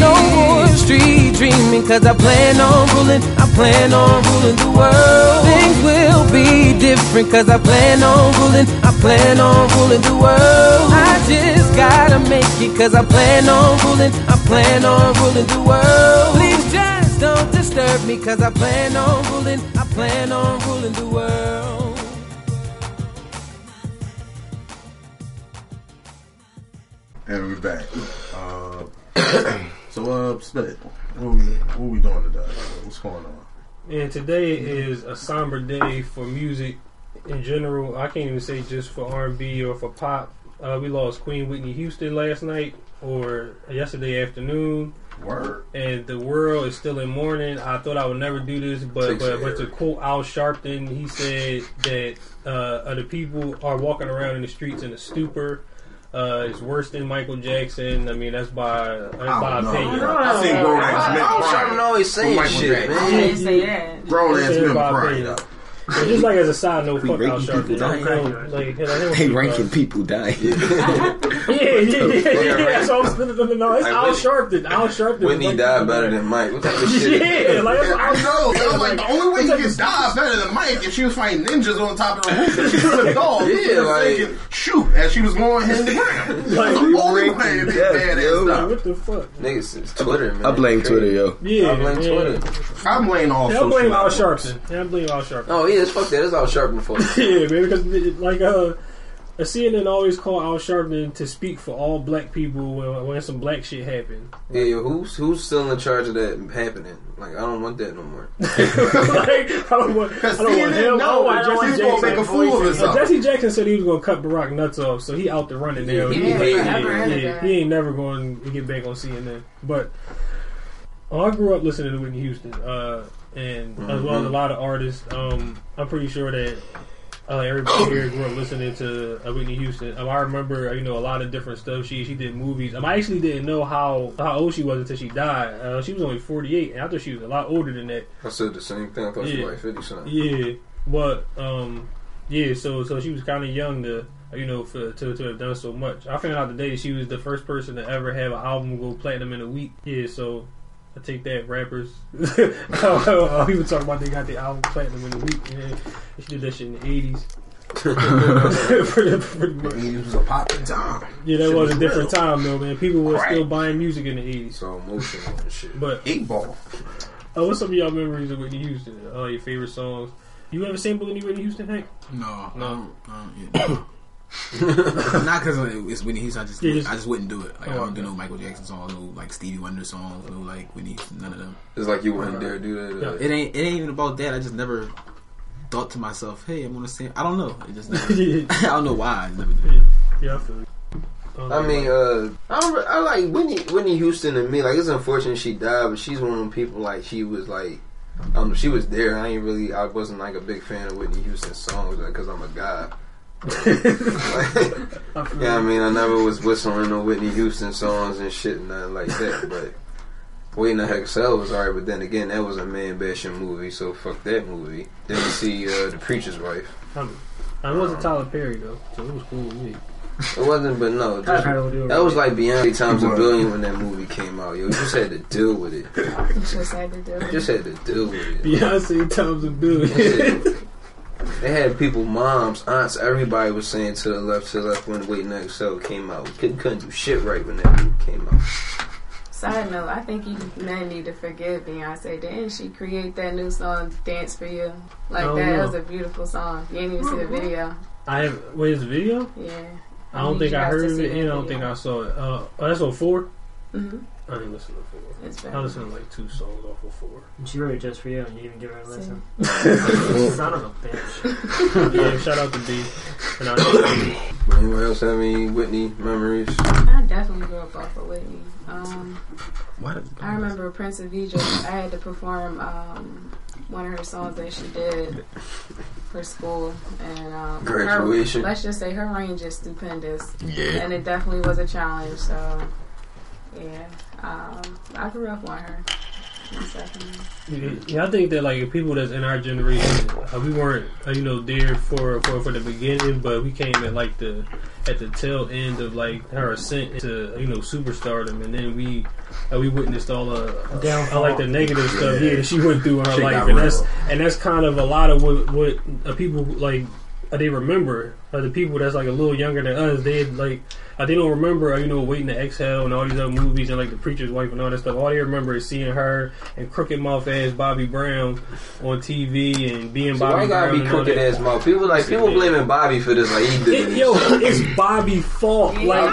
no more street dreaming. Cause I plan on ruling, I plan on ruling the world. Things will be different, cause I plan on ruling, I plan on ruling the world. I just gotta make it, cause I plan on ruling, I plan on ruling the world. Please just don't disturb me, cause I plan on ruling, I plan on ruling the world. And we're back. Uh, So, uh, spit. What we, what we doing today? What's going on? And today is a somber day for music in general. I can't even say just for R and B or for pop. Uh, we lost Queen Whitney Houston last night or yesterday afternoon. Word. And the world is still in mourning. I thought I would never do this, but but, but to quote Al Sharpton, he said that uh, other people are walking around in the streets in a stupor. Uh, it's worse than Michael Jackson. I mean, that's by that's by don't know. opinion. I seen grown ass men Al crying. Sharpton always saying for Michael shit, Jackson. man. I didn't say that. Grown ass men crying. though. But just like as a side note, We fuck Al ranking people Sharpton. dying. I don't know, like, hell, I don't They know, ranking uh, people dying. Yeah, yeah, yeah, yeah. yeah. So I'm, no, no, no, no, it's Like, Al Whitney- Sharpton. Al Sharpton. Whitney like, died better than Mike. What type of shit? Yeah, like that's I know. Sharpton. I'm like, the only way it's you like can the- die better than Mike if she was fighting ninjas on top of the roof and she flipped off. Yeah, Instead of like- thinking, shoot as she was going hit the ground. Like, the only way to be badass yo. Die. what the fuck? Niggas, it's Twitter, man. I blame Twitter, yo. Yeah, I blame. Twitter. I blame all Yeah, I social blame Al. Sharpton. Yeah, I blame Al Sharpton. Oh yeah, it's fuck that. It's Al Sharpton for. Yeah, man, because like uh, a CNN always call Al Sharpton to speak for all black people when, when some black shit happen. Yeah, yo, who's who's still in charge of that happening? Like, I don't want that no more. like, I don't want, I don't want him. I don't want no, Jesse he's gonna Jackson. make a fool of Uh, himself. Jesse Jackson said he was gonna cut Barack nuts off, so he out the running now. he He, be hating. yeah, yeah, he ain't never going to get back on CNN. But oh, I grew up listening to Whitney Houston, uh, and as well as a lot of artists. Um, I'm pretty sure that uh, everybody here grew up listening to uh, Whitney Houston. Um, I remember, uh, you know, a lot of different stuff. She she did movies. Um, I actually didn't know how how old she was until she died. Uh, she was only 48, and I thought she was a lot older than that. I said the same thing. I thought she Yeah. was like fifty something. Yeah, but um, yeah. So so she was kind of young to you know for to to have done so much. I found out today she was the first person to ever have an album go platinum in a week. Yeah, so. I take that, rappers. oh, people talking about they got the album platinum in a week. Man. She did that shit in the eighties. pretty, pretty much. It was a popping time. Yeah, that Shit was a different time though, man. People were Right. still buying music in the eighties. So emotional and shit. But Eight ball. uh, what's some of y'all memories of Whitney Houston? Uh, your favorite songs? You ever seen any Whitney Houston, Hank? No, No. yeah. not because it's Whitney Houston. I just, Yeah, just- I just wouldn't do it. Like I Oh, don't do no Michael Jackson songs, no like Stevie Wonder songs, no like Whitney. Houston, None of them. It's like you wouldn't dare do that. uh, It ain't. It ain't even about that. I just never thought to myself, "Hey, I'm gonna sing." I don't know. It just. Never, I don't know why. I never did. yeah, I feel it. don't I mean, about- uh, I don't, I like Whitney Whitney Houston and me. Like it's unfortunate she died, but she's one of them people. Like she was like, um, she was there. I ain't really, I wasn't like a big fan of Whitney Houston's songs because I'm a guy. I Yeah, I mean, I never was whistling no Whitney Houston songs and shit, and nothing like that. But Waiting to Exhale was alright, but then again, that was a man bashing movie, so fuck that movie. Then you see uh, The Preacher's Wife. Um, I wasn't Tyler Perry though, so it was cool with me. It wasn't, but no, I just, heard it was that was like Beyonce times a billion when that movie came out. Yo, you just had to deal with it. You just had to deal. You it. just had to deal with it. Beyonce times a billion. They had people, moms, aunts, everybody was saying to the left, to the left when Waiting Next Exhale came out. Couldn't, couldn't do shit right when that movie came out. Side note, I think you men need to forgive Beyonce. Didn't she create that new song, Dance for You? Like Oh, that, no. was a beautiful song. You ain't even see the video. I have. Wait, is the video? Yeah. I don't need think I heard of it, and I don't think I saw it. Uh, oh, that's on four. hmm I didn't listen to four. It's I very listened to like two songs off of four. And she wrote it just for you, and you didn't give her a See? listen. Son of a bitch. yeah, shout out to B. And I, Anyone else have any Whitney memories? I definitely grew up off of Whitney. Um, Why did- I remember Prince of Egypt. I had to perform um, one of her songs that she did for school, and um, her- Graduation. let's just say her range is stupendous, Yeah. and it definitely was a challenge. So, yeah, um, I grew up on her. Yeah, I think that like people that's in our generation, uh, we weren't uh, you know there for, for for the beginning, but we came at like the at the tail end of like her ascent into you know superstardom, and then we uh, we witnessed all the uh, Downfall. like the negative stuff yeah that she went through in her Shit life, got and that's and that's kind of a lot of what what uh, people like uh, they remember like the people that's like a little younger than us, they like uh, they don't remember, uh, you know, waiting to exhale and all these other movies and like the preacher's wife and all that stuff. All they remember is seeing her and crooked mouth ass Bobby Brown on TV and being So Bobby why gotta Brown. be crooked ass mouth? People like people blaming Bobby for this like he did It- it. yo, it's Bobby fault. Like,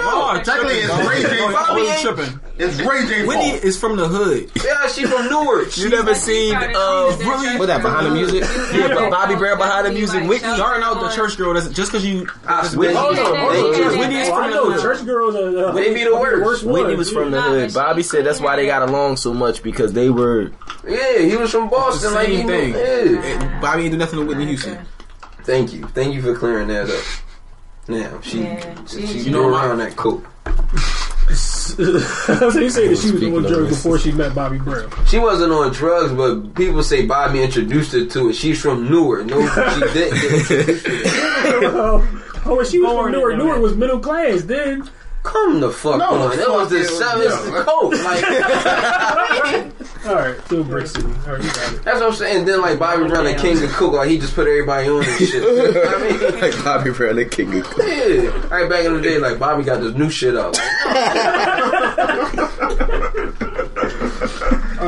Oh, Technically, it's Ray J. Bobby ain't tripping. It's Ray J. Whitney fault. is from the hood. Yeah, she from Newark. You never seen uh really What that behind the music? Yeah, Bobby Brown behind the music. Whitney. starting out the church girl. That's just because oh, you. I just swear. Whitney, Whitney is Oh, from the hood. church girls are They be the worst. Whitney was from the hood. Bobby said that's why they got along so much because they were. Yeah, he was from Boston. Like he Same knew- thing. Yeah. Bobby ain't do nothing to Whitney Houston. Thank you, thank you for clearing that up. Now she, Yeah, she, she- you know around that coat. so you say that she was on drugs before she met Bobby Brown. She wasn't on drugs, but people say Bobby introduced her to it. She's from Newark. No, she didn't. get it. oh, she was Born from in Newark. the Newark was middle class then. Come the fuck No, on. the That was the it was- seventh yeah. coat. Like All right, still Brick City. All right, you got it. that's what I'm saying. Then like Bobby Brown, the king of coke, like he just put everybody on and shit. You know what I mean? Like Bobby Brown, the king of coke. Yeah. Right back in the day, like Bobby got this new shit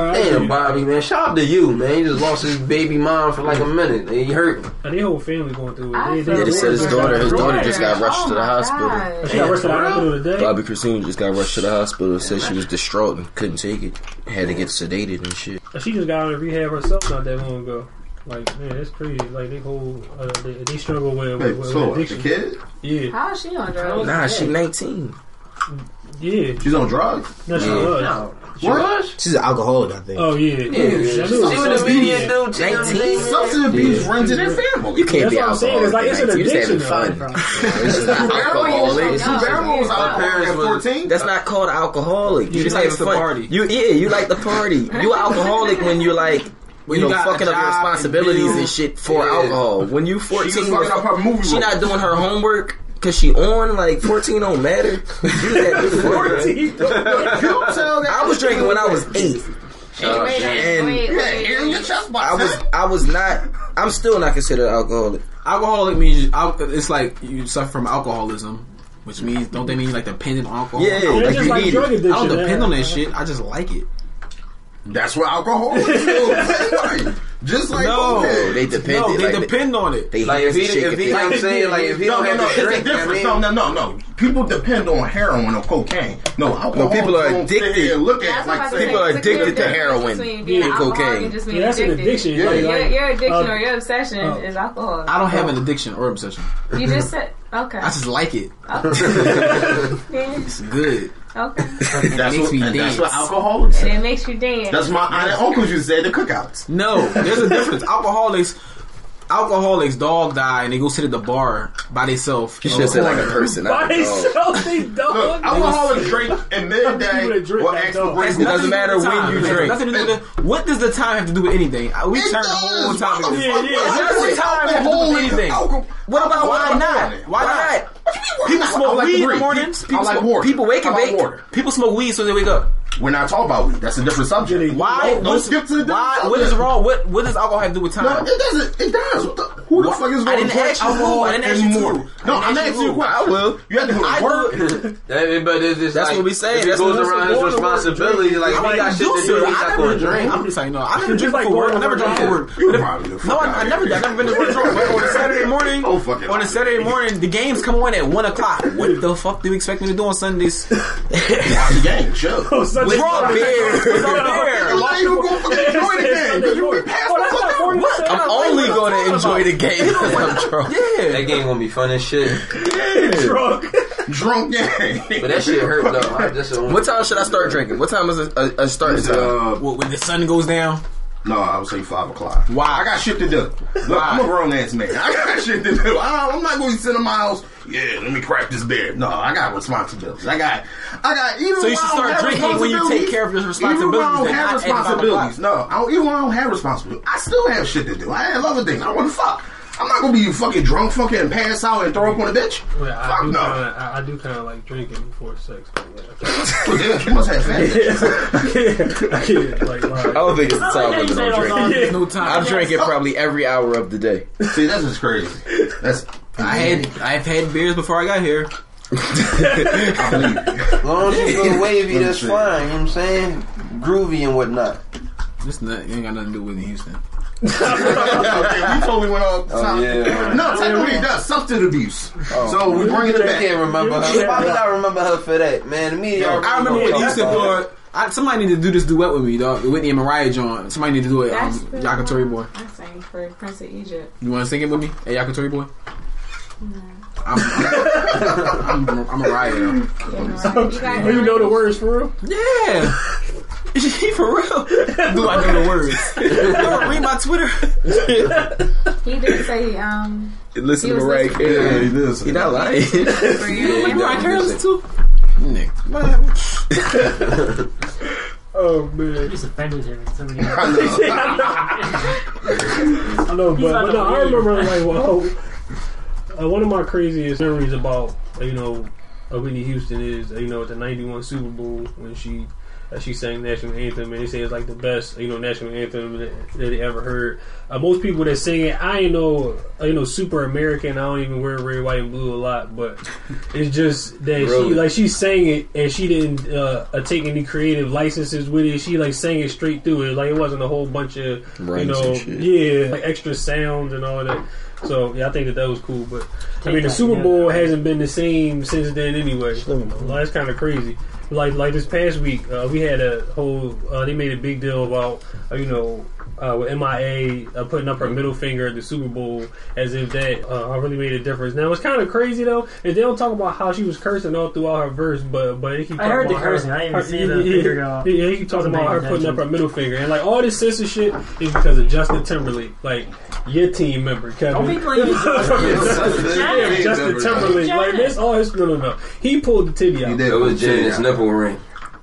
out. Damn, Bobby, man. Shout out to you, man. He just lost his baby mom for like a minute. He hurt. And their whole family going through it. I They, Yeah, they said his daughter, his daughter just got rushed Oh to the hospital. God. She got rushed to the hospital today. Bobbi Kristina just got rushed to the hospital. Said she was distraught and couldn't take it. Had to get sedated and shit. She just got out of rehab herself not that long ago. Like, man, that's crazy. Like, they whole, uh, they, they struggle with, Wait, with, with so what, the addiction. kid? Yeah, How is she on drugs? Nah, she 19. yeah. She's on drugs? No, she Yeah. was. She was? She's an alcoholic, I think. Oh, yeah. Yeah, yeah. I knew she it was was a something. median dude. 19? Substance abuse runs in their family. You can't That's be what I'm saying. It's like, it's an alcoholic. You just addiction. having fun. though. This not alcoholic. No, Two barrels yeah. out at 14? That's not called alcoholic. You She just likes having to fun. party. You yeah, you like the party. You alcoholic when you're like When you you know fucking up your job and responsibilities and, shit for Yeah. alcohol. When you 14, She was fucking up her movie she not doing her homework because she on like 14 don't matter. You that different. You don't tell that. I was drinking when I was eight. Wait, wait, And wait, wait, air in your wait. chest box. I was I was not. I'm still not considered alcoholic. Alcoholic means you- it's like you suffer from alcoholism, which means don't they mean like dependent on alcohol? Yeah, I don't, like you like need drug it. I don't depend on yeah. that shit. I just like it. That's what alcohol is. Just like No. cocaine. They depend. No, they like, depend on it. They Like if he, shake if he, like I'm saying, like if he no, don't no, no, have to it's a drink, I mean, No, no, no, no. People depend on heroin or cocaine. No, alcohol. No, people are addicted. look at what like I people are It's a clear addicted to heroin between being and cocaine. just being Yeah, that's an addiction. Yeah. Like, Your, like, your addiction uh, or your obsession oh. is alcohol. I don't have an addiction or obsession. You just said okay. I just like it. It's good. Okay. that's, makes what, me and that's dance. what alcoholics. And it makes you dance. That's my aunt and uncles used to say at the cookouts. No, there's a difference. Alcoholics, alcoholics, dog die and they go sit at the bar by themselves. You should say like a person. by not a dog. himself, Look, alcoholics drink at People midday drink or that ask don't. It doesn't matter when you drink. Nothing to do with the, what does the time have to do with anything? Uh, We It turn the whole does, topic. Yeah, yeah. What does the time have to do with anything? What about why not? Why not? People smoke weed in the drink. mornings. People like smoke, water. People wake I and bake. People smoke weed so they wake up. We're not talking about weed. That's a different subject. Why? Don't, don't What's- skip to the why? subject. What is wrong? What What does alcohol have to do with time? No, it doesn't. It does. What the, who the What? fuck is I going didn't to drink ask you alcohol I didn't ask and you more? No, I I'm didn't ask asking you you a question. I will. You have to go to work. That- but it's just That's like, what we say. If he That's goes around his going to work, responsibility, drink. like if he Like, got shit to do, he's I not going to never- drink. I'm just saying, no. I never Just drink like for work. I going never drink for work. You probably the No, I, out I of never. here. I never been to work drunk. On a Saturday morning, Oh, fuck it. on a Saturday morning, the games come on at one o'clock. What the fuck do you expect me to do on Sundays? Watch the game. Chill. Oh, Sunday With morning. beer. With Yeah. beer. You're not going to fucking enjoy the game because you be past Oh, the that's not fuck 40%. out. I'm only going to enjoy the game because I'm drunk. Yeah. That game gonna be fun as shit. Yeah. Drunk. Drunk game. But that shit hurt though. I just. What time should I start drinking? What time is a, a, a starting time? Uh, What, when the sun goes down? No, I would say five o'clock. Why? I got shit to do. Look, I'm a grown ass man. I got shit to do. I, I'm not going to sit in my house. Yeah, let me crack this beer. No, I got responsibilities. I got, I got. Even So you should start drinking when you take care of your responsibilities. Even when I don't have not at five responsibilities. No, I don't, even when I don't have responsibilities, I still have shit to do. I have other things. I want to fuck. I'm not gonna be you fucking drunk, fucking and pass out and throw up on a bitch. Well, I Fuck do no. kinda, I, I do kind of like drinking before sex. but Yeah, you must have fat. yeah, I can't like lie. I don't think it's the time limit on drinking. Yeah. No time. I'm drinking probably every hour of the day. See, that's just crazy. That's I had I've had beers before I got here. As long as you go wavy, that's fine. You know what I'm saying? Groovy and whatnot. This not, ain't got nothing to do with Houston. Okay, we totally went off. Oh, top. yeah. No, technically it does substance abuse. Oh. So we bringing it I back. can't remember her. Why did I remember her for that, man? The media. I remember when Houston for. I, somebody need to do this duet with me, dog. Whitney and Mariah John. Somebody need to do it. Um, That's the Yakitori boy. I sang for Prince of Egypt. You want to sing it with me? Hey, Yakitori boy. I'm, I'm, I'm, I'm Mariah. Though. Oh, you know the words for real? Yeah. He for real? Do I know the words? you don't read my Twitter? He did say, um, Listen to was Mariah. Carey. Yeah, he did. He not lying. for you. Like Mariah Carey listen too? Nick. Oh man, just offended him. in So many I know, He's but, not but no, a I weird remember like well, uh, one of my craziest memories about you know uh, Whitney Houston is you know at the '91 Super Bowl when she uh, she sang national anthem and they say it's like the best you know national anthem that, that they ever heard. Uh, most people that sing it, I ain't know uh, you know super American. I don't even wear red, white, and blue a lot, but it's just that she like she sang it and she didn't uh, uh, take any creative licenses with it. She like sang it straight through it. Like it wasn't a whole bunch of you know yeah like extra sounds and all that. So yeah, I think that that was cool. But I mean, the Super. Bowl hasn't been the same since then anyway. Well, that's kind of crazy. Like like this past week, uh, we had a whole. Uh, they made a big deal about uh, you know. Uh, with MIA uh, putting up her middle finger at the Super Bowl as if that uh, really made a difference. Now it's kind of crazy though, and they don't talk about how she was cursing all throughout her verse, but but they keep I talking heard the about her- cursing. I didn't her- see the finger go up. Yeah, they keep talking about her paying putting up her middle finger, and like all this sister shit is because of Justin Timberlake, like your team member, Kevin. Don't be blaming Justin. yeah, Janet. Justin Timberlake. Like Janet. this, all his no, no, no. He pulled the titty out. He did. It was Janet's nipple ring.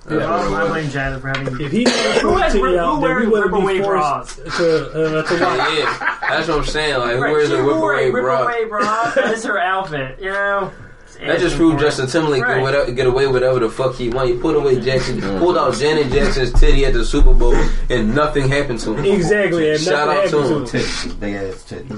Yeah. Oh, I blame Janet for having. If he didn't Who has who out, then we wears wouldn't ripple be wave forced bras? to uh, to. Yeah, that's what I'm saying. Like, who wears a whip away bra? away bra. That is her outfit. You know. That just proved Justin Timberlake Right. can whatever, get away whatever the fuck he want. He pulled away Jackson, pulled out Janet Jackson's titty at the Super Bowl, and nothing happened to him. Exactly, and Shout nothing out to happened him. to him. Big ass titty.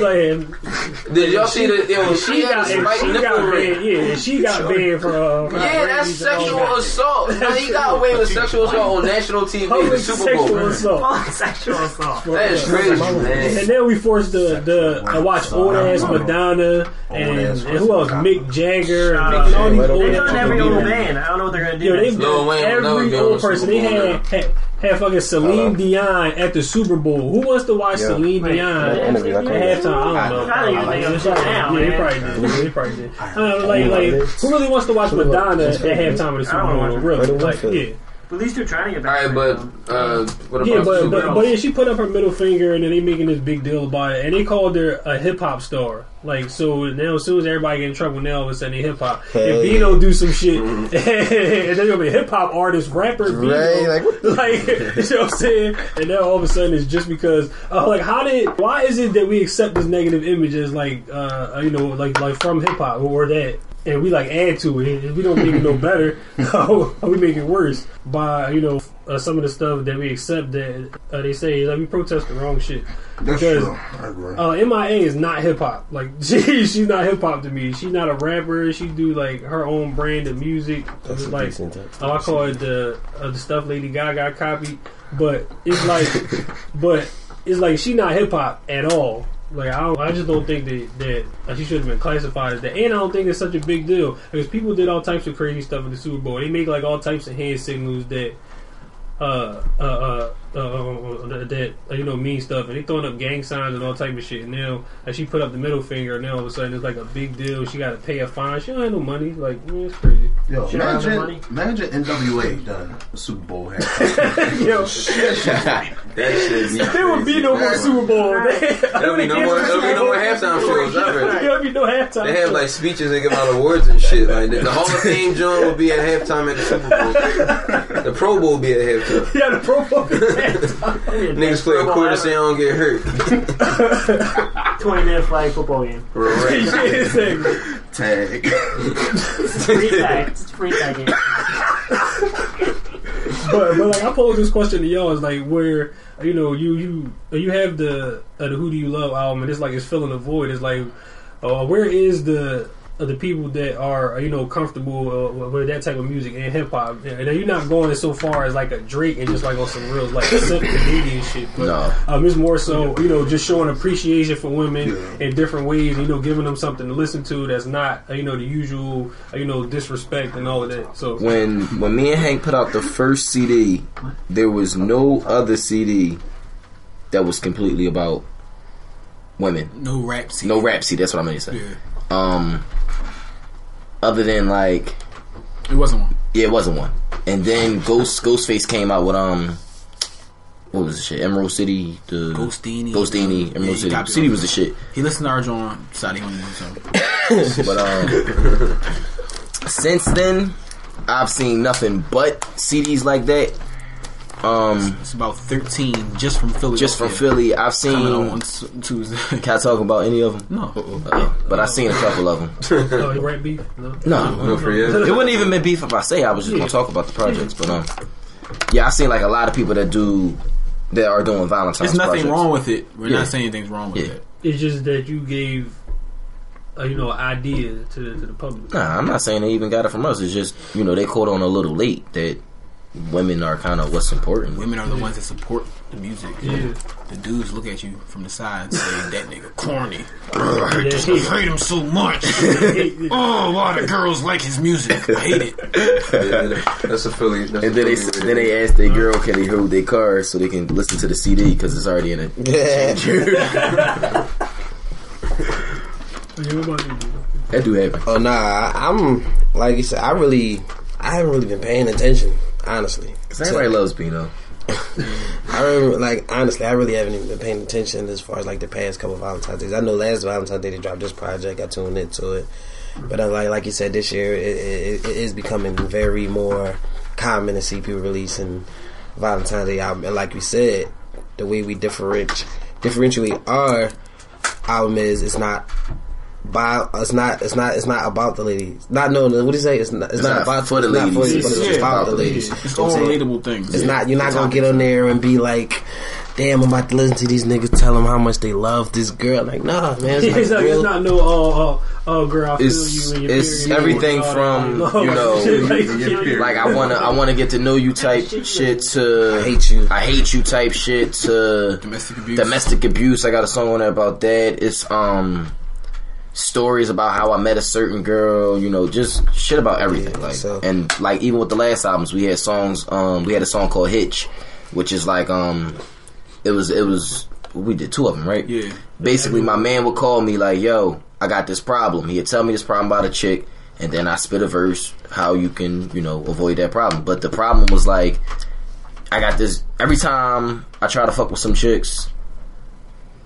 It's Did y'all see the? Yo, she, she had got, a spiked she nipple got ring. Yeah, she got banned from. Uh, from Yeah, that's Grammys and all sexual assault. Now he got away with sexual assault on national TV, the Public Super Bowl. sexual assault. sexual assault. That is crazy, man. And then we forced the the uh, watch old ass Madonna and, and who else? Mick Jagger and Shut making all these old They've done every old people. band. I don't know what they're gonna do. Yo, they've next. done every old person. They had, had had fucking Celine Dion at the Super Bowl. Who wants to watch Yeah. Celine Wait, Dion at yeah, yeah. halftime? I don't know. I don't even think I'm sitting Yeah, they probably did. They probably did. Uh, like, like, who really wants to watch Madonna at halftime of the Super Bowl? wanna Really? Like, yeah. But these two are trying to get All back. right, but uh, what about Yeah, but, but but yeah, she put up her middle finger, and then they making this big deal about it, and they called her a hip hop star. Like so now, as soon as everybody get in trouble, now all of a sudden they hip hop. Hey. If Beano do some shit, and then you'll be a hip hop artist, rapper, Beano, Right, like, you know what I'm saying? And now all of a sudden it's just because, uh, like, how did, why is it that we accept this negative image as like, uh, you know, like like from hip hop or that? And we like add to it. If we don't make it no better, we make it worse by you know uh, some of the stuff that we accept that uh, they say like we protest the wrong shit. That's because true. I agree. uh, MIA is not hip hop. Like she, she's not hip hop to me. She's not a rapper. She do like her own brand of music. That's like oh, I call it the uh, the stuff Lady Gaga copied. But it's like, but it's like she not hip hop at all. Like I, I just don't think that that she should have been classified as that, and I don't think it's such a big deal because people did all types of crazy stuff in the Super Bowl. They make like all types of hand signals that uh, uh, uh, uh, uh, that uh, you know mean stuff, and they throwing up gang signs and all type of shit. And now, as she put up the middle finger, and now all of a sudden it's like a big deal. She got to pay a fine. She don't have no money. Like man, it's crazy. Yo, She don't no imagine, imagine NWA done a Super Bowl hat. Yo, that shit. there would be no more Super Bowl. There'll be no more. There'll be no more halftime shows ever. There'll be no halftime. They have like speeches and give out awards and shit. Like the, the Hall of Fame joint will be at halftime at the Super Bowl. The Pro Bowl will be at halftime. yeah, the Pro Bowl. Niggas play a quarter so they don't get hurt. Twenty minute flag football game. Right. Tag. free tag. It's a free tag game. but but like I pose this question to y'all is like where you know you you you have the uh, the Who Do You Love album and it's like it's filling the void. It's like uh, where is the uh, the people that are you know comfortable uh, with- with that type of music and hip hop? And you're not going so far as like a Drake and just like on some real like simp Canadian shit, but No. um, it's more so you know just showing appreciation for women in different ways. You know, giving them something to listen to that's not uh, you know the usual uh, you know disrespect and all of that. So when when me and Hank put out the first CD, there was no other CD that was completely about women. No rap CD. No rap CD. That's what I meant to say. Yeah. Um, other than like, it wasn't one. Yeah, it wasn't one. And then Ghost Ghostface came out with um, what was the shit? Emerald City, the Ghostdini. Ghostdini, Yeah, Emerald he City. copied City was the shit. He listened to our John Saturday on so. but um, since then, I've seen nothing but CDs like that. Um, it's about thirteen just from Philly. Just from Philly, I've seen. Coming on Tuesday. Can I talk about any of them? No. Uh-uh. But I've seen a couple of them. you right beef? No, No, it wouldn't even been beef if I say I was just gonna talk about the projects. But um, yeah, I've seen like a lot of people that do that are doing Valentine's. There's nothing projects. wrong with it. We're Yeah. not saying anything's wrong with Yeah. it. It's just that you gave uh, you know an idea to the, to the public. Nah, I'm not saying they even got it from us. It's just you know they caught on a little late that women are kind of what's important. Women are the ones that support the music. Yeah. The dudes look at you from the side and say, that nigga corny. I hate this- I hate him so much. oh, why the girls like his music? I hate it. That's a Philly. That's And a then they then they ask their girl can they hold their car so they can listen to the CD because it's already in a changer. that do happen. Oh nah, I- I'm like you said. I really, I haven't really been paying attention, honestly. Cause everybody loves Beano. I remember, like honestly, I really haven't even been paying attention as far as like the past couple of Valentine's days. I know last Valentine's Day they dropped this project. I tuned into it, but uh, like like you said, this year it, it, it is becoming very more common to see people releasing Valentine's Day album. And like we said, the way we differentiate differentiate our album is it's not. By, it's not. It's not. It's not about the ladies. Not no. no, What do you say? It's not. It's, It's not, not about for the it's not ladies. but it's Yeah. about the ladies. It's all what relatable things. It's Yeah. not. You're not gonna get on there and be like, "Damn, I'm about to listen to these niggas tell them how much they love this girl." Like, nah, man. It's, It's, like not, real- it's not no oh oh oh girl I feel It's you and it's period. everything All from that. you know Like, like I wanna I wanna get to know you type shit to I hate you. I hate you type shit to Domestic abuse. domestic abuse. I got a song on there about that. It's um stories about how I met a certain girl. You know, just shit about everything. like so- and like even with the last albums, we had songs. Um, we had a song called Hitch, which is like um, it was it was we did two of them right. Yeah. Basically, my man would call me like, "Yo, I got this problem." He'd tell me this problem about a chick, and then I spit a verse how you can, you know, avoid that problem. But the problem was like, I got this every time I try to fuck with some chicks.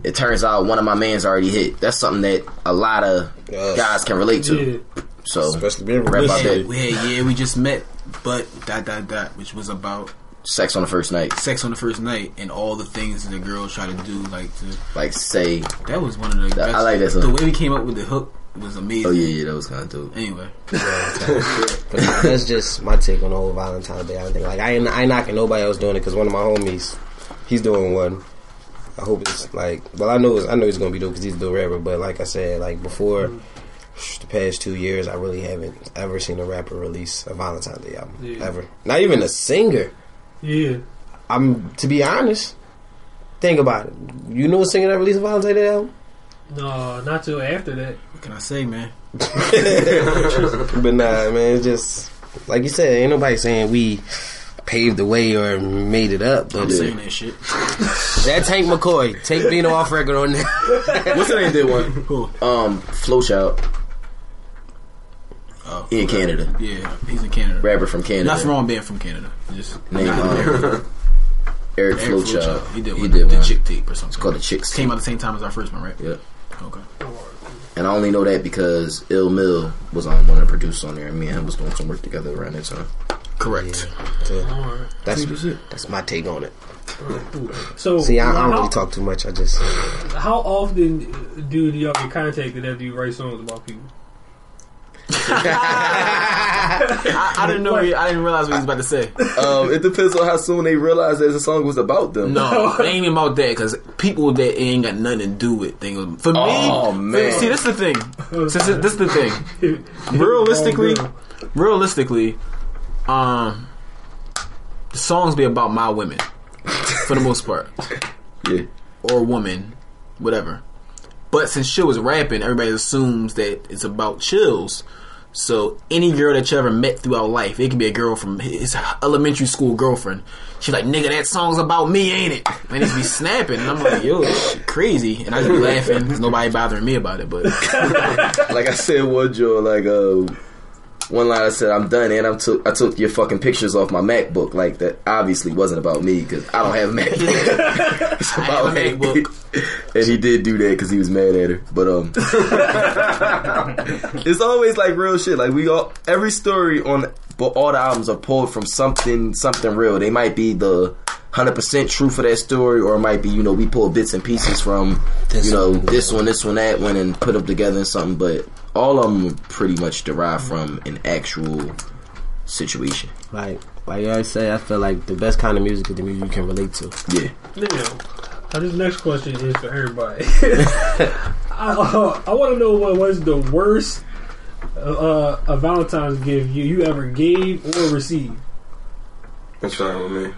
It turns out one of my mans already hit. That's something that a lot of Yes. guys can relate to. Yeah. So, Especially being rap about that. We yeah, we just met, but dot dot dot, which was about Sex on the first night, sex on the first night and all the things that the girls try to do, like to. like say, That was one of the. That- I like that Song. The way we came up with the hook was amazing. oh yeah, yeah, that was kind of dope. Anyway, that's just my take on the whole Valentine's Day. I think like I ain't, I ain't knocking nobody else doing it because one of my homies, he's doing one. I hope it's like well, I know it's, I know he's gonna be dope because he's a dope rapper. But like I said, like before the past two years, I really haven't ever seen a rapper release a Valentine's Day album Yeah. ever. Not even a singer. Yeah. I'm to be honest. Think about it. You know a singer that released a Valentine's Day album? No, not till after that. what can I say, man? but nah, man, it's just like you said, ain't nobody saying we paved the way or made it up. But I'm saying that shit. that Hank McCoy, take Beano off record on that. What's the name did one? Who? Um, Flowchild. Oh, He in Canada. Yeah, he's in Canada. Rapper from Canada. Nothing wrong being from Canada. Just Name um, Eric Eric Flowchild. Flowchild. He did He did the one. chick tape or something. It's called the Chicks. Came out the same time as our first one, right? Yep. Okay. And I only know that because Ill Mill was on one of the producers on there, and me and him was doing some work together around that time. Correct. So, that's that's my take on it. So See, I, I don't how, really talk too much. I just how often do y'all get contacted after you write songs about people? I, I didn't know. I didn't realize what he was about to say. Um, it depends on how soon they realize that the song was about them. No, it ain't even about that because people that ain't got nothing to do with things. For me, Oh, man. see, this is the thing. This is, this is the thing. Realistically, realistically, um, the songs be about my women for the most part. Yeah. Or woman, whatever. But since Chill was rapping, everybody assumes that it's about chills. So any girl that you ever met throughout life, it can be a girl from his elementary school girlfriend. She's like, "Nigga, that song's about me, ain't it?" And it's be snapping, and I'm like, "Yo, crazy," and I just be laughing. 'cause nobody bothering me about it, but like I said, one Joe, like uh, one line I said, "I'm done," and I took I took your fucking pictures off my MacBook. Like that obviously wasn't about me because I don't have a MacBook. it's about Hank. and he did do that because he was mad at her. But um, it's always like real shit. Like we all every story on but all the albums are pulled from something something real. They might be the hundred percent truth of that story, or it might be you know we pull bits and pieces from you know this one, this one, that one, and put them together in something. But all of them are pretty much derived from an actual situation. Like, like I say, I feel like the best kind of music is the music you can relate to. Yeah. Now, uh, this next question is for everybody. I, uh, I want to know what was the worst uh, a Valentine's gift you, you ever gave or received. That's fine with me.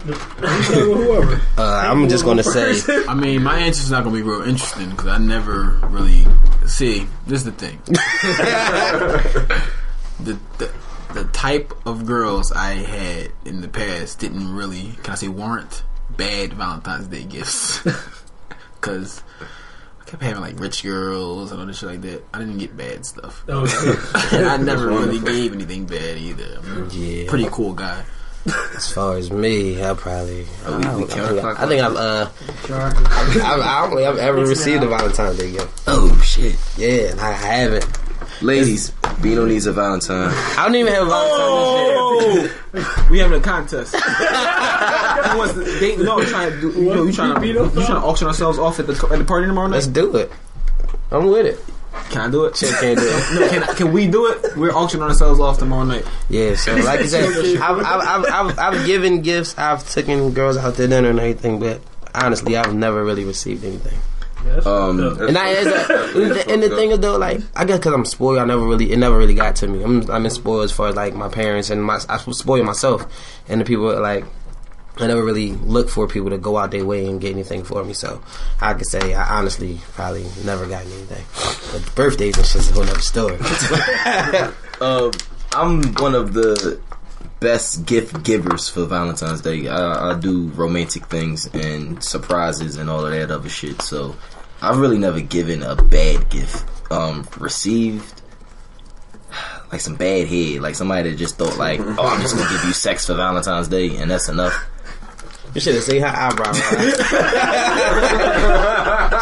Whoever. Uh, I'm just gonna say, I mean, my answer's not gonna be real interesting because I never really see. This is the thing. the, the the type of girls I had in the past didn't really, can I say, warrant bad Valentine's Day gifts. Because I kept having like rich girls and all this shit like that. I didn't get bad stuff. Oh, and I never really gave anything bad either. I'm a Yeah. pretty cool guy. As far as me, I probably. Oh, I, don't- we I think, clock I think I've. Uh, I, I don't think I've ever received a up. Valentine's Day gift. Oh shit! Yeah, I haven't. Ladies, Beano needs a Valentine. I don't even have a Valentine's Oh, we having a contest. Who wants to date? No, we trying to do. You know, you trying to you trying to auction ourselves off at the at the party tomorrow night. Let's do it. I'm with it. Can I do it? Shit, can't do it. No, can, can we do it? We're auctioning ourselves off tomorrow night. Yeah, so like I said, I've, I've, I've, I've, I've given gifts, I've taken girls out to dinner and everything, but honestly, I've never really received anything. Um, And I, and the, and the thing is though, like I guess because I'm spoiled, I never really, it never really got to me. I'm, I'm spoiled as far as like my parents and my, I spoil myself, and the people like. I never really look for people to go out their way and get anything for me, so I could say I honestly probably never got anything. But birthdays and shit's a whole nother story. Um, I'm one of the best gift givers for Valentine's Day. I, I do romantic things and surprises and all of that other shit. So I've really never given a bad gift. Um, received like some bad head, like somebody that just thought like, oh, I'm just gonna give you sex for Valentine's Day and that's enough. You should have seen her eyebrow.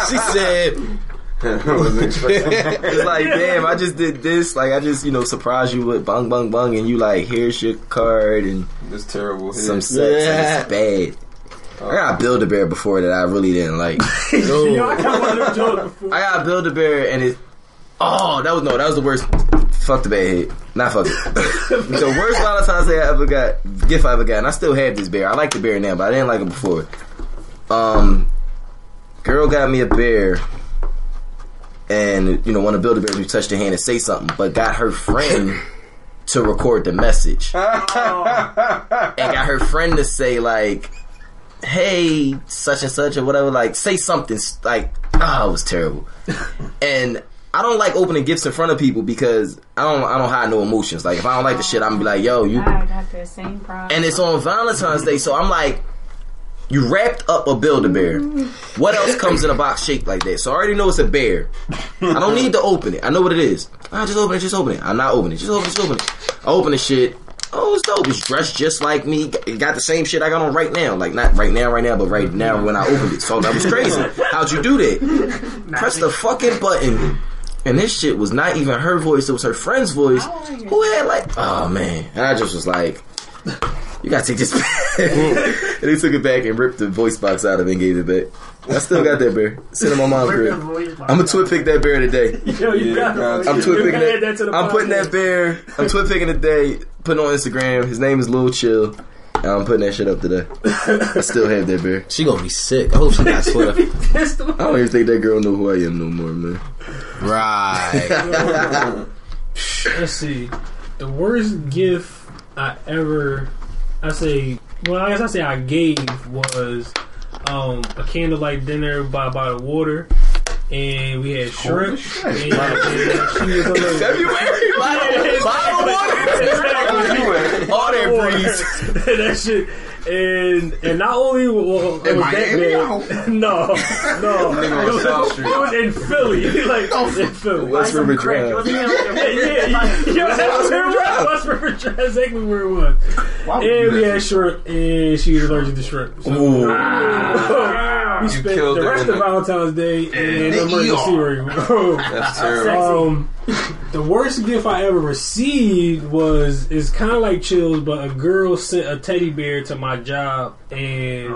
she said. it's like, damn, I just did this. Like, I just, you know, surprised you with bung, bung, bung, and you like, here's your card and It's terrible. some Yeah. sex. and it's bad. I got Build a Bear before that I really didn't like. Yo, I got one of before. I got Build a Bear and it. Oh, that was no, that was the worst. Fuck the bad head. Not fuck it. the worst Valentine's Day I ever got, gift I ever got, and I still have this bear. I like the bear now, but I didn't like it before. Um, girl got me a bear, and you know, want to build a bear, you touch the hand and say something, but got her friend to record the message, and got her friend to say like, "Hey, such and such or whatever," like say something like, "Oh, it was terrible," and. I don't like opening gifts in front of people because I don't I don't hide no emotions. Like if I don't like the shit, I'm gonna be like, "Yo, you I got the same problem. and it's on Valentine's Day, so I'm like, you wrapped up a Build a Bear. Mm-hmm. What else comes in a box shaped like that? So I already know it's a bear. I don't need to open it. I know what it is. I just open it, just open it. I'm not opening it. Just open it, just open it. I open the shit. Oh, it's dope. It's dressed just like me. It got the same shit I got on right now. Like not right now, right now, but right now when I opened it. So that was crazy. How'd you do that? Press the fucking button. And this shit was not even her voice, it was her friend's voice. Who had like oh man. And I just was like, you gotta take this back. and they took it back and ripped the voice box out of it and gave it back. I still got that bear. Sitting in my mom's Where's crib. the voice box? I'm gonna twit pick that bear today. Yo, you got I'm twit picking that. that I'm putting that bear. I'm twit picking today. Putting on Instagram. His name is Lil Chill. And I'm putting that shit up today. I still have that bear. She gonna be sick. I hope she got Twitter. I don't even think that girl know who I am no more, man. right. Let's see. The worst gift I ever, I say, well, I guess I say I gave was um, a candlelight dinner by by the water, and we had shrimp. And, and she was allergic. February? Exactly. All that breeze. that shit. And and not only well, it In was Miami? that bad. No, no. It, was, South Street. it was in Philly. like in Philly. West River Craig, Drive. like a- Yeah, yeah, yeah. yeah that's where it was. West River Drive. Exactly where it was. Why And do we had shrimp, and she was allergic to shrimp. So Ooh. we You spent killed the rest of Valentine's Day in the an emergency ER. room. That's terrible. Um, the worst gift I ever received was is kind of like chills, but a girl sent a teddy bear to my job, and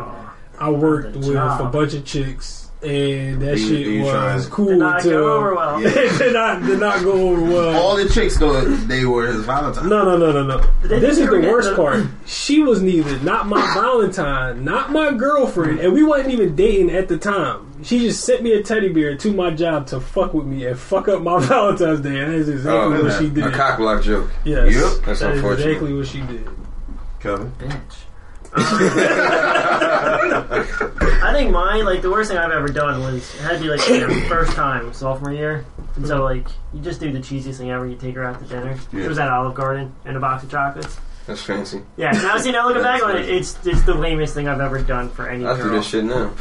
I worked with job. a bunch of chicks, and that You- shit you was cool Did not to go over well. it did not did not go over well. All the chicks though they were his Valentine. No, no, no, no, no. They This is the worst getting part. She was neither not my Valentine, not my girlfriend, and we wasn't even dating at the time. She just sent me a teddy bear to my job to fuck with me and fuck up my Valentine's Day, and that's exactly Oh, what she did. a cock block joke. Yes, Yep. That's that is unfortunate. exactly what she did. Kevin. Bitch. I think mine, like the worst thing I've ever done was it had to be like you know, first time sophomore year, and so like you just do the cheesiest thing ever. You take her out to dinner. Yeah. It was at Olive Garden and a box of chocolates. That's fancy. Yeah, now see now looking back That's on it, it's it's the lamest thing I've ever done for any I girl. do this shit now.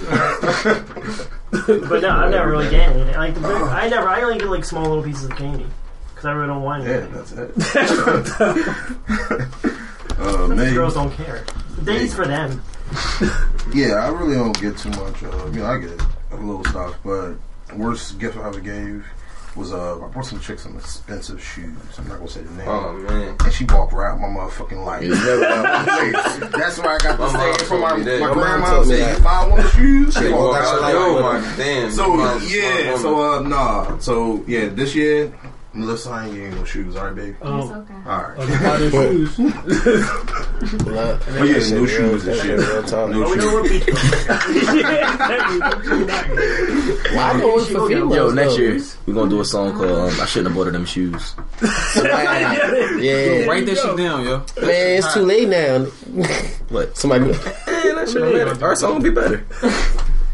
But no, I've never really getting it. Like the big, I never, I only get like small little pieces of candy because I really don't want it. Yeah, anything. that's it. uh, me. Girls don't care. The day's for them. Yeah, I really don't get too much. Uh, you know, I get a little stuff, but worst gift I ever gave was uh, I brought some chicks some expensive shoes. I'm not gonna say the name. Oh man. And she walked around my motherfucking life. You never know. That's why I got My the mom from my, told my My grandma. told me Say, that. if I want shoes, she They walk walk out out. your Yo, life. my damn. So yeah, so uh, nah. So yeah, this year, Melissa, I ain't getting no shoes. All right, baby. Um, It's okay. All right. to buy their shoes. Blood. But yeah, no shoes and shit. Real talk. No Oh, we know shoes. what beach club. I know it's for females, Yo, next though. year we're gonna do a song called um, "I Shouldn't Have Bought Her Them Shoes." yeah, Write that shit down, yo. Man, it's too late now. What? Somebody. Man, that shit better. Our song will be better.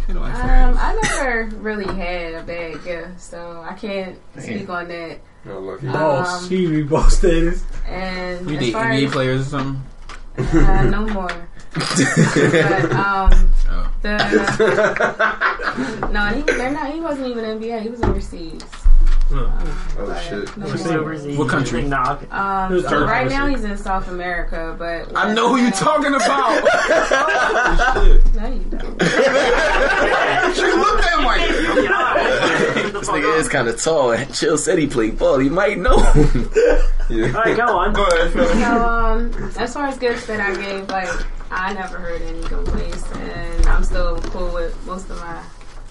Um, I never really had a bad gift, so I can't speak on that. No lucky. Boss, Um, she be boss status. And You as date NBA as players or something? uh, no more. but um, Oh. the no, he, they're not. He wasn't even NBA. He was overseas. Oh shit. No overseas. What country? Big knock. Um, Who's so right now he's in South America, but I know who you're talking about. No, you don't. She looked at him like, This nigga is kind of tall. And Chill said he played ball. He might know. Yeah. All right, go on. go ahead, Phil. So um, as far as gifts that I gave, like I never heard any complaints, and I'm still cool with most of my.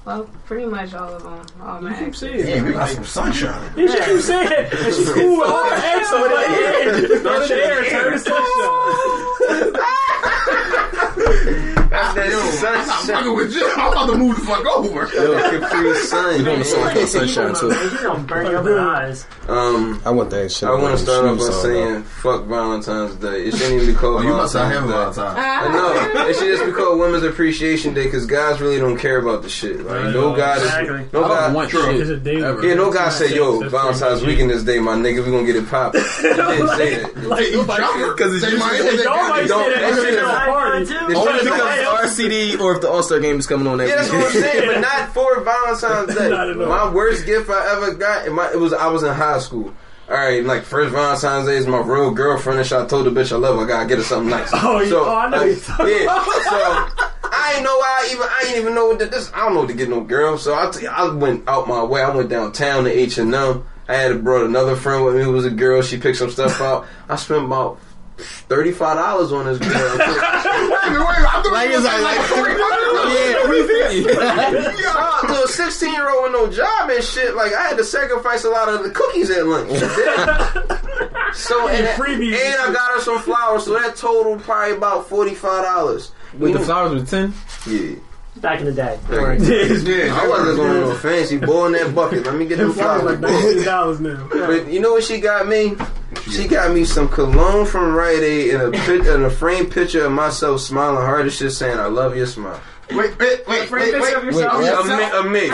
Well, pretty much all of them. All my keep exes. saying Damn, we got some sunshine. You should keep saying it. And she's cool with all her ex over there. Go to the air, turn the sunshine. I'm fucking with you. I'm about to move the fuck over. Yo, Capri Sun. We doing a song man. called Sunshine too. He's gonna burn you up in the eyes. Um, I want that shit. I want to start off by Shoes song, saying fuck Valentine's Day. It shouldn't even be called Oh, you must Valentine's have a Day. lot of time. Uh, no, it should just be called Women's Appreciation Day because guys really don't care about the shit. Like no guy, Exactly. no I guy, don't want It's shit. a day. ever. yeah, no guy say yo Valentine's weekend this day, my nigga, we gonna get it poppin'. He didn't say that. Like, You nobody- jumper. 'Cause it's Say my usually- Y'all might Don't- say that that because shit it's is- a party. It's Only just- because it's RCD or if the All Star game is coming on that Yeah, that's what I'm saying, but not for Valentine's Day. Not at all. My worst gift I ever got, it, my, it was I was in high school. All right, like first Valentine's Day is my real girlfriend, and I told the bitch I love her. I gotta get her something nice. Oh, you- oh, I know like, you're talking yeah. about. So I ain't know why I even I ain't even know what the, this. I don't know what to get no girl. So I t- I went out my way. I went downtown to H and M. I had brought another friend with me who was a girl. She picked some stuff out. I spent about thirty-five dollars on this girl. like it's like, like yeah, three fifty. To oh, a sixteen-year-old with no job and shit, like I had to sacrifice a lot of the cookies at lunch. so and, and I got her some flowers, so that totaled probably about forty-five dollars. Wait, the flowers was ten? Yeah. Back in the day. I wasn't going to no fancy boy in that bucket. Let me get them flowers. like nineteen dollars now. But you know what she got me? She got me some cologne from Rite Aid and a pic- and a framed picture of myself smiling hard as shit, saying "I love your smile." Wait, wait, wait, wait, wait. A me, a me.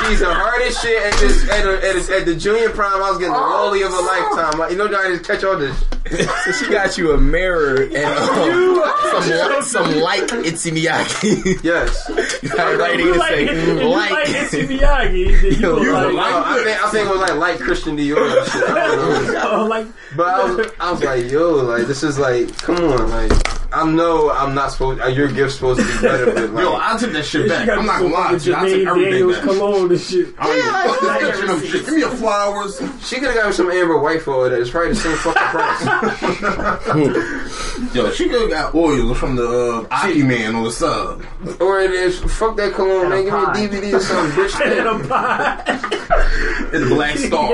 She's the hardest shit at this at, a, at, a, at the junior prime. I was getting the rolly of a lifetime. Like, you know, I just catch all this. so she got you a mirror and um, some some like Itzy Miyagi. Yes. Got right here to say if you like. like Issey Miyagi, then you you like, No, I think I think it was like like Christian Dior and shit. I don't know. oh, like But I was, I was like, yo, like this is like, come on, like I know I'm not supposed. Uh, your gift's supposed to be better, but like, Yo, I took that shit she back. I'm not some gonna lie to you. I took Jermaine everything Daniels back. cologne and shit. I don't even fuck this shit. Give me a flowers. she could have got me some Amber White for that. It's probably the same fucking price. Yo, she could have got oils from the uh, Aki Man on the sub. or it is fuck that cologne, man. Give me a DVD or something, bitch. And a pie. And the Black Star.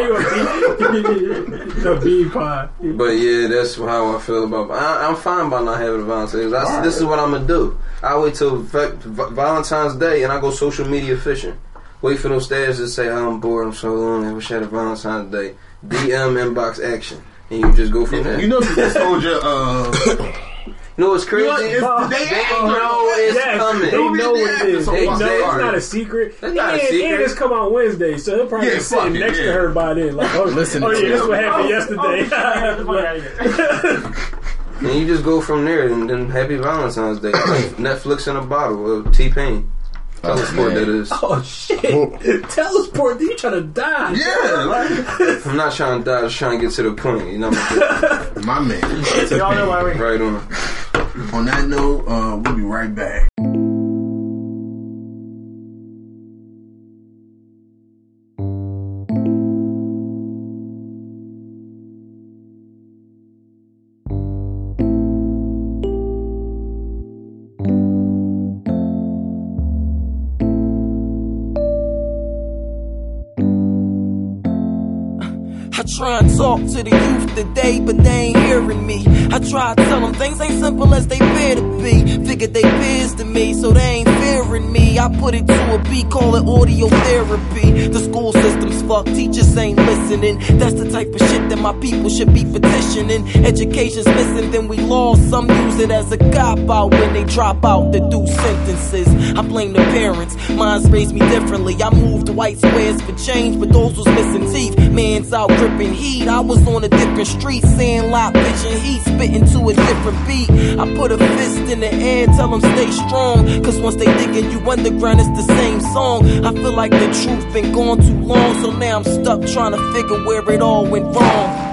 the bee pie. But yeah, that's how I feel about. I, I'm fine by not having a Valentine's. I, This is what I'm gonna do. I wait till va- Va- Valentine's Day and I go social media fishing. Wait for those stats to say I'm bored. I'm so lonely. I wish I had a Valentine's Day. DM inbox action, and you just go from there. You know, if you told you, uh, You know what's crazy? You know, it's- they they know it's Yes, coming. They know what it is. They know Exactly. it's not a secret. It's not a and, secret. and it's come out Wednesday, so he'll probably Yeah, be sitting fuck it, next to her by then. Like, oh, Listen oh to yeah, this it. what happened Oh, yesterday. get the fuck out of here. And you just go from there, and then Happy Valentine's Day. Netflix in a bottle of T Pain. Tell us what that is. oh shit! Teleport, you trying to die? yeah, like, I'm not trying to die, I'm just trying to get to the point. You know, what I'm my man. Y'all know why we. right on. On that note, uh, we'll be right back. Try and talk to the youth today, but they ain't hearing me. I try to tell them things ain't simple as they appear to be. Figured they peers to me, so they ain't fearing me. I put it to a beat, call it audio therapy. The school system's fucked, teachers ain't listening. That's the type of shit that my people should be petitioning. Education's missing, then we lost. Some use it as a cop out when they drop out to do sentences. I blame the parents, mine's raised me differently. I moved to white squares for change, but those was missing teeth. Man's out gripping heat. I was on a different street, saying lot vision heat, spitting to a different beat. I put a fist in the air, tell them stay strong. Cause once they digging you underground, it's the same song. I feel like the truth been gone too long, so now I'm stuck trying to figure where it all went wrong.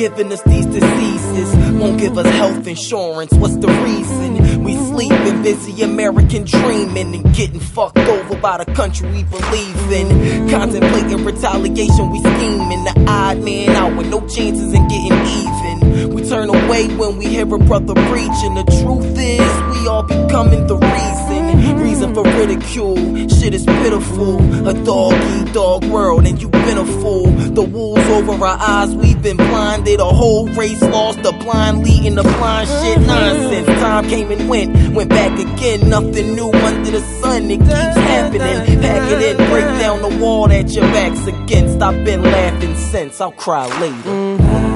Giving us these diseases. Won't give us health insurance. What's the reason? We sleeping, busy American dreaming and getting fucked over by the country we believe in. Contemplating retaliation, we scheming. The odd man out with no chances in getting even. We turn away when we hear a brother preaching. The truth is, we all becoming the reason. Reason for ridicule. Shit is pitiful. A dog eat dog world, and you been a fool. Over our eyes, we've been blinded. A whole race lost the blind leading the blind shit mm-hmm. nonsense. Time came and went, went back again. Nothing new under the sun, it keeps happening. Pack it in, break down the wall that your back's against. I've been laughing since, I'll cry later. Mm-hmm.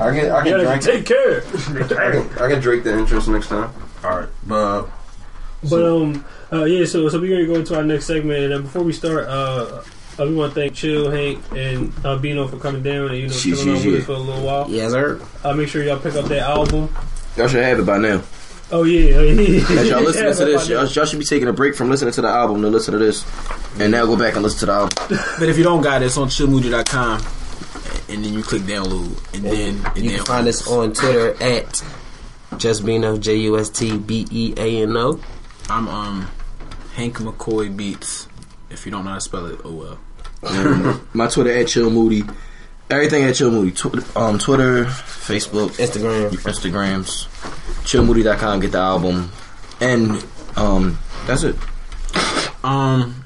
I can I can drink. take care. I can, I can drink the entrance next time. All right, but But um, uh, yeah. So so we're gonna go into our next segment, and uh, before we start, uh, uh, we want to thank Chill, Hank, and uh, Beano for coming down and you know Shit, chilling shit, on with us for a little while. Yes, sir. Uh, make sure y'all pick up that album. Y'all should have it by now. Oh yeah, As y'all listening Yeah, to this, y'all, y'all should be taking a break from listening to the album to listen to this, and now go back and listen to the album. But if you don't got it, it's on chillmoody.com. And then you click download. And then and You then can find us on Twitter at JustBeano, J U S T B E A N O. I'm um Hank McCoy Beats. If you don't know how to spell it, oh well. Um, my Twitter at Chill Moody. Everything at Chill Moody. Tw- um, Twitter, Facebook, Instagram, Instagrams. ChillMoody.com. Get the album, and um, that's it. Um,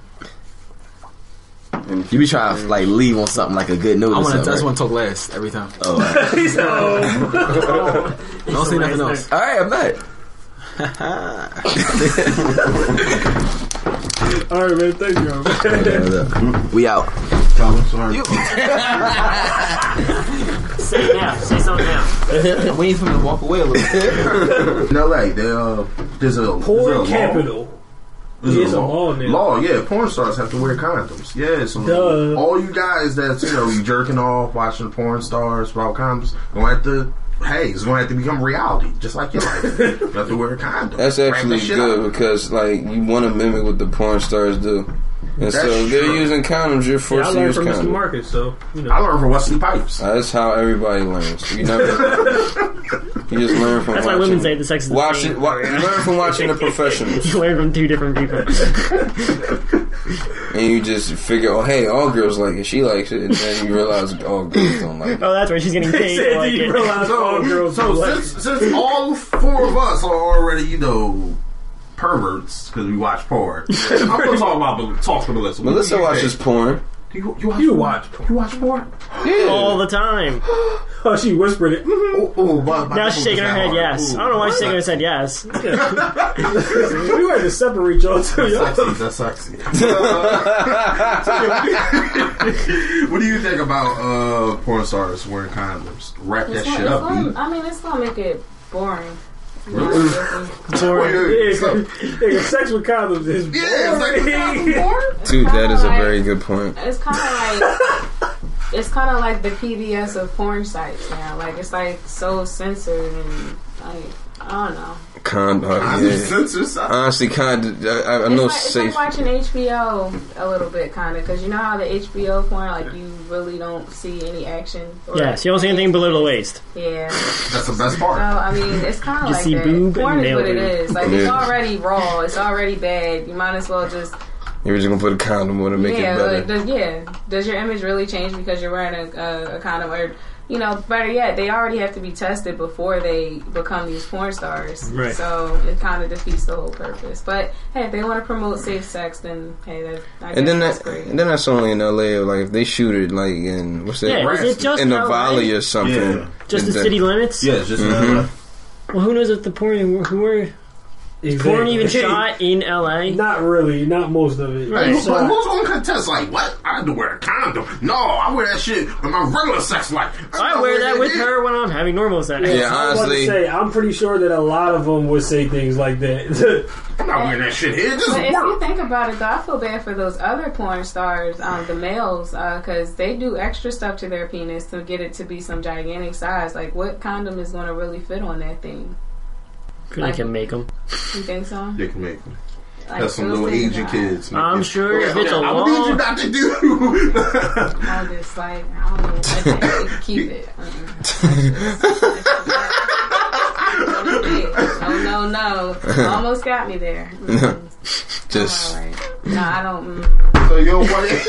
you be trying to like leave on something like a good note. I or want to. I something, just right? want to talk last every time. Oh, all right. Don't say nothing else. all right, I'm not. All right, man. Thank you. man. we out. Sorry. Say it now. Say something now. I'm waiting for him to walk away a little bit. in LA, they, uh, there's a there's a Porn law- capital. There's It's a law now. Law, yeah. Porn stars have to wear condoms. Yeah, so Duh. all you guys that's you know you jerking off, watching porn stars without condoms, gonna have to. Hey, it's gonna have to become reality, just like your life. you have to wear a condom. That's Wrap actually good because like you want to mimic what the porn stars do, and That's so if they're true. using condoms. You're Yeah, I forced to learned use from Mr. condoms. Marcus, so you know. I learned from Wesley Pipes. Uh, that's how everybody learns. You never. you just learn from. That's why watching. women say the sex is the Watch same. it. Wa- you learn from watching the professionals, You learn from two different people. and you just figure, oh, hey, all girls like it. She likes it, and then you realize all girls don't like it. Oh, that's right. She's getting paid. to like you it. realize all So, girls so do like since, since all four of us are already, you know, perverts because we watch porn, I'm gonna talk about talk to Melissa. What Melissa you watches think? porn. You, you watch You porn? watch porn. You watch porn? all the time. Oh, she whispered it. Mhm. Oh, oh, my, my Now she's shaking her head. Yes. I don't know why she's shaking her head. Yes. we had to separate y'all two. Y'all. That's sexy. That's sexy. what do you think about uh, porn stars wearing condoms? Wrap that It's shit up, it's gonna. I mean, it's gonna make it boring. Really? Yeah, yeah, sex with condoms is Yeah, sex with condoms boring. Dude, that is a very good point. It's kind of like it's kind of like the PBS of porn sites now. Like it's like so censored and like I don't know. Con, uh, yeah. Honestly, kind of. I, I know it's, like, it's safe. like watching HBO a little bit, kind of, because you know how the HBO porn, like you really don't see any action. or- Yes. You don't see anything below the waist. Yeah. That's the best So part. I mean, it's kind of You like see that. boob Porn and is what nail it boob. is. Like it's already raw. It's already bad. You might as well just You're just gonna put a condom on to make yeah, it better. like, does, yeah. Does your image really change because you're wearing a, a, a condom? Or you know, better yet, they already have to be tested before they become these porn stars. Right. So it kind of defeats the whole purpose. But hey, if they want to promote safe sex, then hey, that I guess and then that's that, great. and then that's only in LA. Like if they shoot it like in what's that? Yeah, is it just in the valley or something. Yeah. Just the And then- city limits. Yeah, it's just Mhm. uh, Well, who knows if the porn who were porn even shot in L.A. Not really. Not most of it. Right. Who- So- who's gonna contest? Like, what? I had to wear a condom. No, I wear that shit with my regular sex life. I wear that with her when I'm having normal sex. Yeah, I was about to honestly, say, I'm pretty sure that a lot of them would say things like that. I'm not wearing that shit here. Just But if you think about it, though, I feel bad for those other porn stars, um, the males, because they do extra stuff to their penis to get it to be some gigantic size. Like, what condom is going to really fit on that thing? Pretty can make them. You think so? You can make them. Like, That's some those little things Asian are- kids. man. I'm sure if it's a I would need you law. not to do. I'm just like, I don't know. I think they can keep it. Uh-uh. no, no, no. Almost got me there. Mm, just all right. No, I don't. Mm. so you don't want it.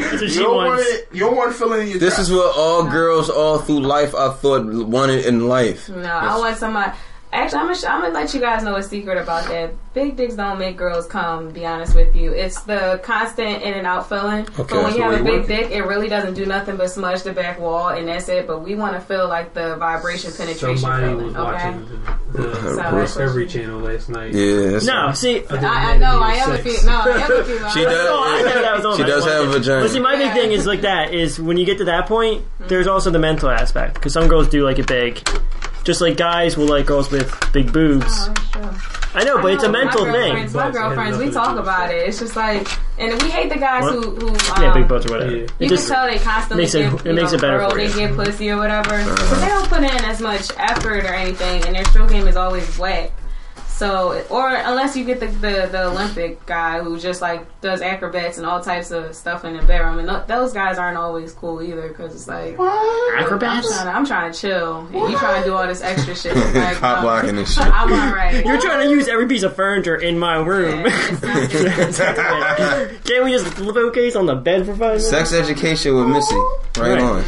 That's what you don't want wants. it. You don't want to fill in your. this is what all girls all through life I thought wanted in life. No, I want somebody. Actually, I'm gonna, I'm gonna let you guys know a secret about that. Big dicks don't make girls come. Be honest with you, it's the constant in and out feeling. Okay, but when so you have a big work? dick, it really doesn't do nothing but smudge the back wall, and that's it. But we want to feel like the vibration penetration Somebody feeling. was Okay. watching the, the So that's what Discovery Channel last night. Yeah, No, see, I, I, I know. I am a female. No, I am a female. She does- Oh, I know that was on She does have a vagina. But see, my big thing is like that is when you get to that point, mm-hmm. there's also the mental aspect because some girls do like it big, just like guys will like girls with big boobs. Oh, that's. I know, but it's a my mental thing. girlfriends- My girlfriends, we talk about it. It's just like, and we hate the guys What? who, who um, Yeah, big butts or whatever. Yeah. It You just can tell they constantly makes it- give, it you makes know, it better girl, for they get pussy or whatever, but they don't put in as much effort or anything, and their stroke game is always whack. So, or unless you get the, the, the Olympic guy who just like does acrobats and all types of stuff in the bedroom, and th- those guys aren't always cool either because it's like Acrobats? I'm trying, to, I'm trying to chill, and you trying to do all this extra shit. Like, Pop um, blocking and shit. I'm alright. You're trying to use every piece of furniture in my room. Can't we just focus on the bed for five minutes? Sex education with Missy. Right, Right. on.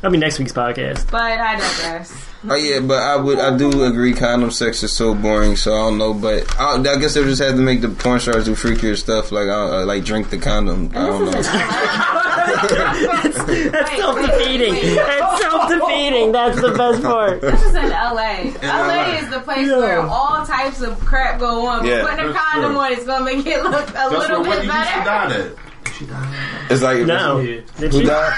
That'll be next week's podcast. But I digress. Oh yeah, but I would I do agree condom sex is so boring, so I don't know. But I, I guess they just had to make the porn stars do freakier stuff, like uh, like drink the condom. I don't know. That's self defeating. That's self defeating. That's the best part. This is in LA. LA LA is the place where all types of crap go on. Yeah. Putting a condom true. on is gonna make it look a That's little where bit Whitney Houston better. died at. It's like No. Yeah. Did who she? died?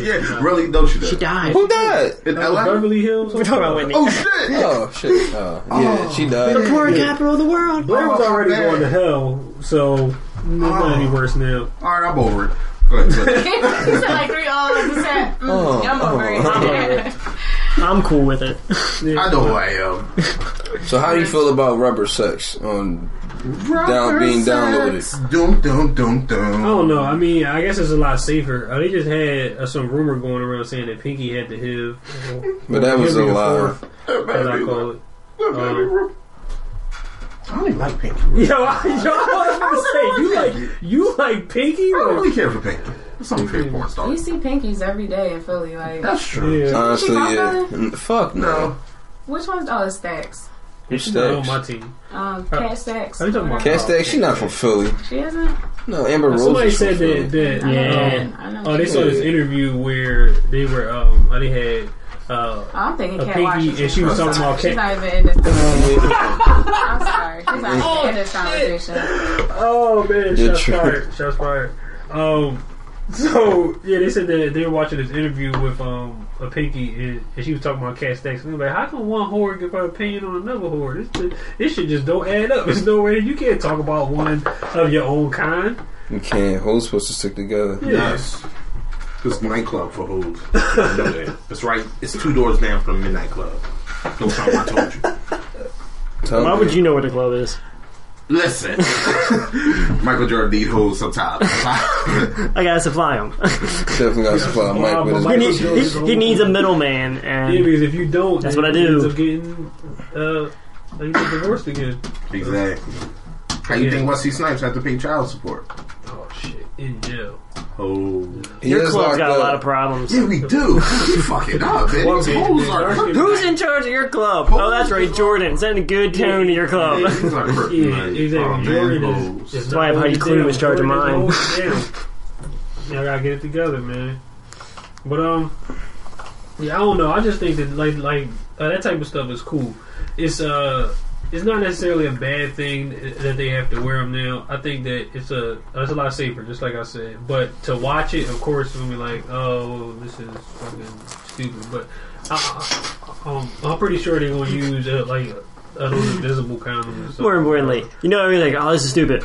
Yeah, really? No, she died. She died. Who died? In That was LA? Beverly Hills. We're talking about Whitney. Oh shit! Oh shit! Oh yeah, she died. the poor capital of the world. Blair was Oh, already man. going to hell, so it's not be worse now. All right, I'm over it. Go ahead. Go ahead. you said like three all at the same. Mm, Oh, I'm over it. I'm cool with it. I know who I am. So how do you feel about rubber sex on down being downloaded? Dum dum dum I don't know. I mean, I guess it's a lot safer. Uh, they just had uh, some rumor going around saying that Pinky had the HIV. But that was a Henry lie. As I call it. Um, I don't even like Pinky. yo, I, yo, I was gonna say you like you like Pinky. I don't Like, really care for Pinky. That's not my favorite porn star. You see pinkies every day in Philly. Like, That's true. yeah, Honestly, She yeah. from N- Fuck no. No. which one's? Oh, it's Stacks. Who's she's not Stacks? my team. Um, Uh, Kat Stacks. are you talking about Kat Stacks? She not from Philly. She isn't. No, Amber Rose. Somebody is said Philly. that. that I Yeah. that. I know. Oh, they she saw this interview where they were. Um, they had. Uh, I'm thinking a Cat pinky, Washington. and she was I'm talking sorry. about She's not even in this. I'm sorry. She's not even in this conversation. Oh man, You're shots true. fired! Shots fired. Um, so yeah, they said that they were watching this interview with um a pinky, and, and she was talking about Kat Stacks. And they were like, how come one whore give her opinion on another whore? This this shit just don't add up. There's no way you can't talk about one of your own kind. You can't. Hoes supposed to stick together. Yeah. Yes. This nightclub for hoes. You know that. It's right. It's two doors down from midnight club. Don't tell me I told you. Tell Why me. would you know where the club is? Listen, Michael Jordan need hoes sometimes. I gotta supply him. Definitely got to supply a mic with his Michael he, need, Jordan's he, he whole- needs a middleman, Yeah, and because if you don't, That's then what I you do. end up getting uh, you get divorced again. exactly. How you Yeah. think Wesley Snipes had to pay child support? Oh shit, in jail. Oh, your club's locked got a lot of problems. yeah, we do. You fucking up, man. Well, These hoes are dark Who's in charge of your club? Oh, that's right, Jordan. Setting a good tone to your club. These are Yeah, kryptonite. exactly. Oh, man, Jordan hoes. is, is why I have not Heidi holding Klum it in charge of down. mine. Jordan is holding down. Y'all gotta get it together, man. But um, yeah, I don't know. I just think that like like uh, that type of stuff is cool. It's uh, it's not necessarily a bad thing that they have to wear them now. I think that it's a it's a lot safer, just like I said. But to watch it, of course, gonna be like, oh, this is fucking stupid. But I, I, um, I'm pretty sure they're gonna use uh, like those invisible condoms. or. More importantly, you know I mean, like, Oh, this is stupid.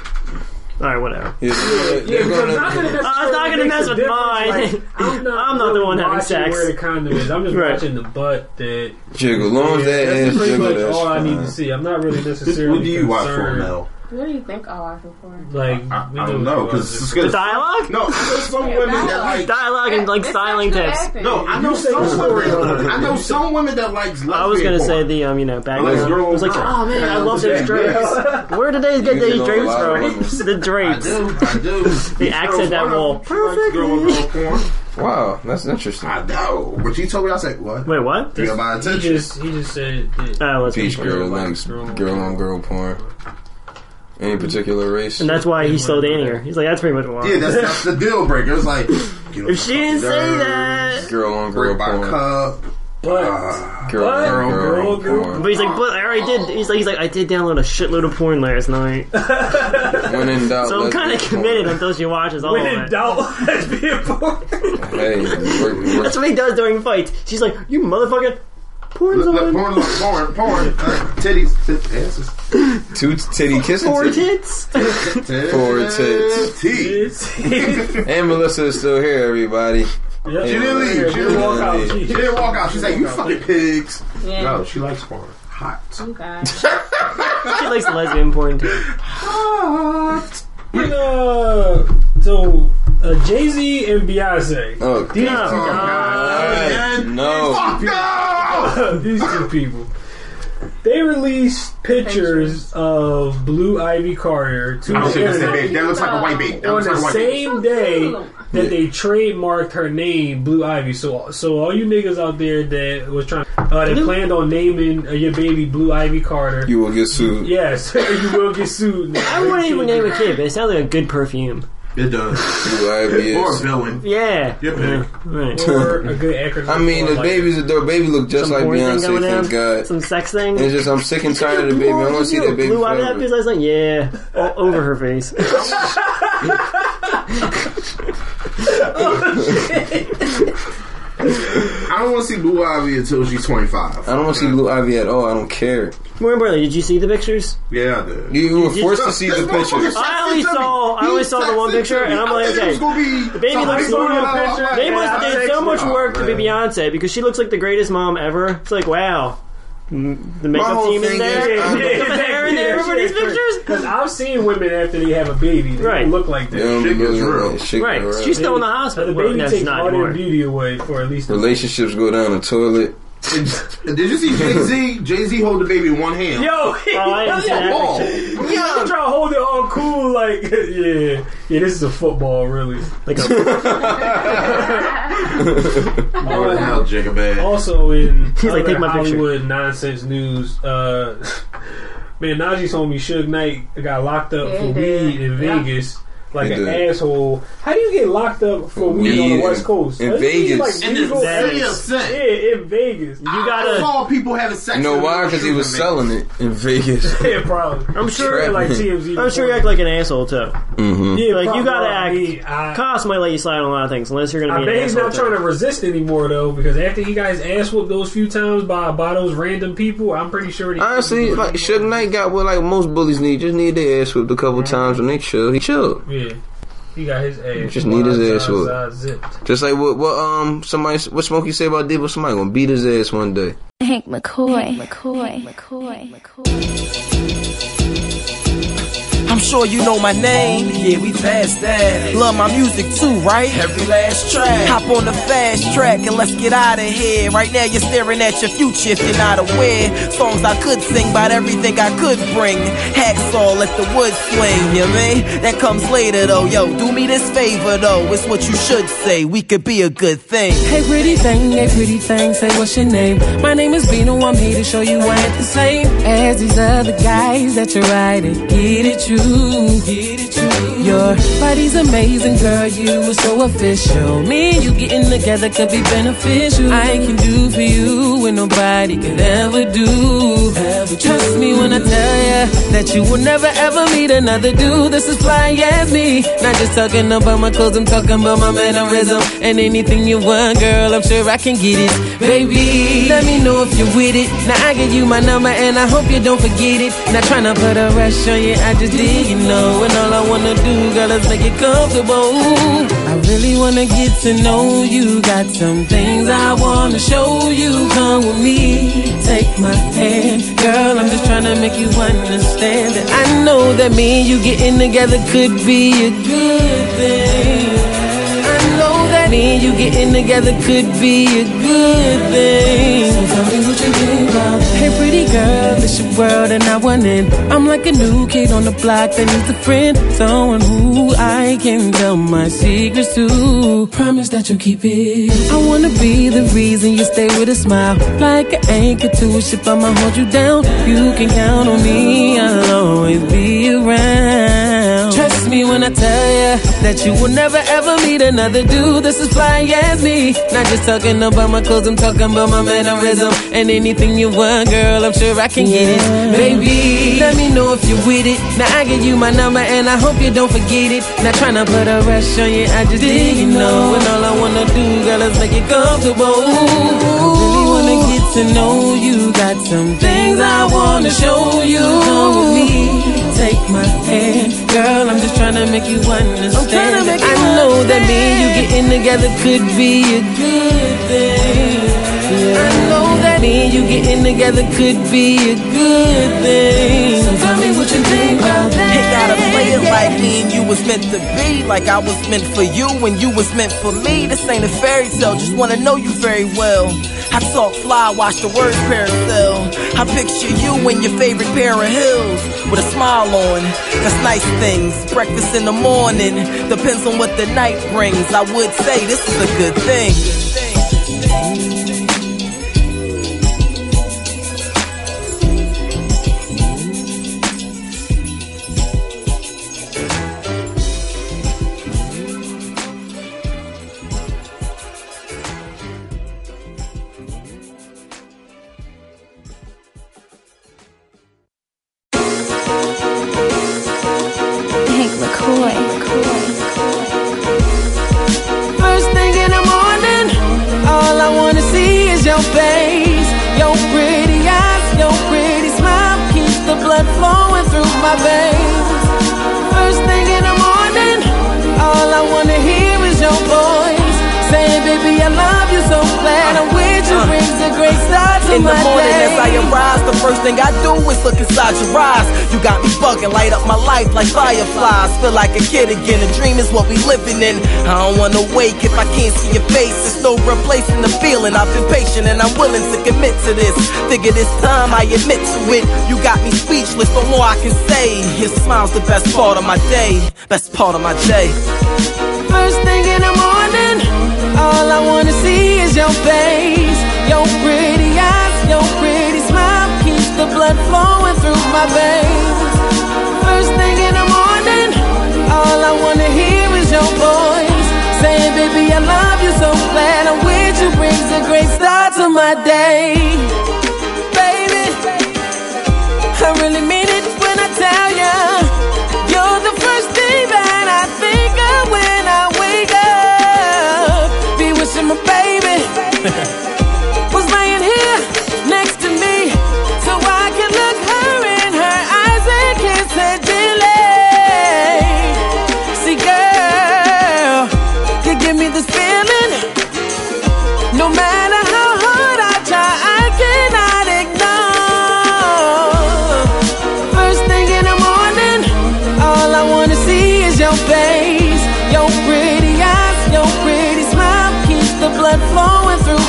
All right, whatever. Yeah, Yeah, they're because gonna- not gonna I'm not gonna mess with mine. Like, I'm not, I'm not the one having sex. Where the condom is? I'm just Right. watching the butt that Jiggle. As long as that that's ass pretty jiggle, much that's all I need to see. I'm not really necessarily. What do you watch for, concerned. Mel? What do you think I'll ask it for? Like I, I don't know what because it it's is. The dialogue? No, there's some women that like. Dialogue and like It's styling tips. No, I know some story women. I know some women that likes. I was gonna lesbian say the um, you know, Like background. girl I was like, oh man, I love those Yeah. drapes. Where did they get these know drapes from? women. the I drapes. do, I do. They accent that wall She likes girl on girl porn. Wow, that's interesting. I know, but you told me I said what? Wait, what? You got my He attention. just he just said that Oh, let's Peach be girl like girl on girl on girl porn. Any particular race? And that's why he's still dating her. He's like, that's pretty much why. Yeah, that's, that's the deal breaker. It's like you know, if she didn't say that. girl on girl by porn. cup. But ah. Girl What? on girl, Girl, girl. porn. But he's like, but I already did. He's like, he's like, I did download a shitload of porn last night. When in doubt, so I'm kind of get committed until she watches all when of in it. doubt, let's be a porn. Hey, work, work. That's what he does during fights. She's like, you motherfucker, porn's Look, look, on. porn, look, porn, porn, titties, tit, asses, two titty kissing Four tits. tits, Four tits. tits. And Melissa is still here, everybody. Yep. She didn't leave. She didn't walk out. She She didn't walk out. She's like, you fucking pigs. Yeah. No, she likes porn. Hot. Okay. She likes lesbian porn too. Hot. Uh, so uh, Jay Z and Beyonce. Oh, These No, two God. No. Fuck no! these two people. They released pictures of Blue Ivy Carter to I don't the think that's that internet baby. That looks like a white baby. That on looks like a the white baby. same day that they trademarked her name, Blue Ivy. So, so all you niggas out there that was trying, uh, that planned on naming uh, your baby Blue Ivy Carter. You will get sued. yes, you will get sued. I wouldn't even name a kid, but it sounds like a good perfume. It does. Blue Ivy Or a villain. Yeah. You're yeah. Right. or a good acronym. I mean, the like, baby's a dope. Baby look just Some like porn thing Beyonce. going Thank down? God. Some sex thing. And it's just I'm sick and tired of the baby. I want to see that baby Blue eye that forever. bitch. I was like, yeah, all over her face. I don't want to see Blue Ivy until she's 25. I don't want to see Blue Ivy at all. I don't care. Remember, like, did you see the pictures? Yeah, I did. You were you- forced to see the pictures. I only saw, I only saw the one picture, and I'm like, okay, the baby looks so. They must did so much work to be Beyonce because she looks like the greatest mom ever. It's like, wow, Mm, the makeup whole team is thing there. is, um, Is there in there for these pictures? Because I've seen women after they have a baby, they Right. look like that. Yeah, Shit gets real. Right, she's still in the So hospital. the Well, baby that's takes not all their anymore. beauty away for at least a Relationships go down the toilet. Did you see Jay Z? Jay Z hold the baby in one hand. Yo, Oh, I didn't see that Ball. yeah, I'm trying to hold it all cool, like yeah, yeah. This is a football, really. Like a, Lord hell, Jacob Also in He's like, "Take my picture." Hollywood nonsense news, uh, man, Najee told me Suge Knight got locked up Yeah, for weed in Yeah. Vegas. Like an did. asshole. How do you get locked up for weed, on the West Coast? in Doesn't it Vegas. In the legal city every- of sin. Yeah, in Vegas. you I gotta. saw people having sex. You know why? Because he was selling it in Vegas. Yeah, probably. I'm sure. like Trapping. TMZ. I'm sure you act like an asshole too. hmm Yeah, Like you gotta I act. mean, I- Cost might let you slide on a lot of things unless you're gonna I be bet an he's not trying to resist anymore though, because after he got his ass whooped those few times by by those random people, I'm pretty sure. He Honestly, like Suge Knight got what like most bullies need. Just need their ass whipped a couple times when they chill. He chilled. yeah, he got his ass. Just need his ass whooped. Just like what what um somebody what Smokey say about Debo. Somebody gonna beat his ass one day. Hank McCoy. McCoy. McCoy. McCoy. I'm sure you know my name. Yeah, we past that. Love my music too, right? Every last track. Hop on the fast track and let's get out of here. Right now you're staring at your future if you're not aware. Songs I could sing about everything I could bring. Hacksaw, let the wood swing, you mean? That comes later though. Yo, do me this favor though. It's what you should say. We could be a good thing. Hey pretty thing, hey pretty thing, say what's your name? My name is Beano, I'm here to show you I ain't the same as these other guys that you're riding. Get it true, get it. Your body's amazing, girl, you are so official. Me and you getting together could be beneficial. I can do for you what nobody could ever do. Ever Trust me when I tell ya that you will never ever meet another dude that's as fly as me. Not just talking about my clothes, I'm talking about my mannerism. And anything you want, girl, I'm sure I can get it. Baby, let me know if you're with it. Now I give you my number and I hope you don't forget it. Not trying to put a rush on you, I just did, you know. And all I wanna do, girl, is make it comfortable. I really wanna get to know you. Got some things I wanna show you. Come with me, take my hand. Girl, I'm just trying to make you understand that I know that me and you getting together could be a good me and you getting together could be a good thing. So tell me what you about. Hey, pretty girl, this special world and I want in. I'm like a new kid on the block that needs a friend, someone who I can tell my secrets to. Promise that you'll keep it. I wanna be the reason you stay with a smile, like an anchor to a ship. I'ma hold you down. You can count on me. I'll always be around. Me when I tell ya that you will never ever meet another dude that's as fly as me. Not just talking about my clothes, I'm talking about my mannerism and anything you want, girl. I'm sure I can get it, baby. Let me know if you're with it. Now I give you my number and I hope you don't forget it. Not trying to put a rush on you, I just did you know. And all I wanna do, girl, is make it comfortable. I really wanna get to know you. Got some things I wanna show you. Come with me, take my hand, girl. I'm just trying to make you understand. make you I know that me and you getting together could be a good thing. I know that me and you getting together could be a good thing. So tell me what you think about that. Ain't was meant to be. Like I was meant for you and you was meant for me. This ain't a fairy tale, just wanna know you very well. I talk fly, watch the words carousel. I picture you in your favorite pair of heels with a smile on. That's nice things. Breakfast in the morning depends on what the night brings. I would say this is a good thing. Feel like a kid again, a dream is what we living in. I don't wanna wake if I can't see your face. There's no replacing the feeling. I've been patient and I'm willing to commit to this. Figure this time I admit to it. You got me speechless, no more I can say. Your smile's the best part of my day, best part of my day. First thing in the morning, all I wanna see is your face, your pretty eyes, your pretty smile keeps the blood flowing through my veins. First thing in the I wanna hear is your voice saying, "Baby, I love you so glad I'm with you." Brings a great start to my day, baby. I really mean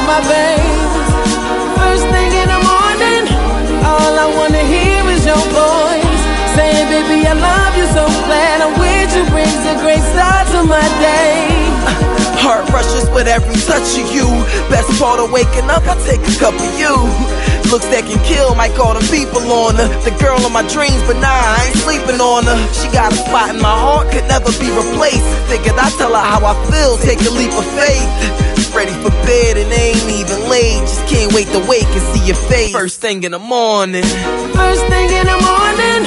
my veins. First thing in the morning, all I wanna hear is your voice saying, "Baby, I love you so glad I'm with you." Brings a great start to my day. Heart rushes with every touch of you. Best part of waking up, I take a cup of you. Looks that can kill, might call the people on her. The girl of my dreams, but nah, I ain't sleeping on her. She got a spot in my heart, could never be replaced. Figured I tell her how I feel, take a leap of faith. Ready for bed and ain't even late. Just can't wait to wake and see your face. First thing in the morning. First thing in the morning,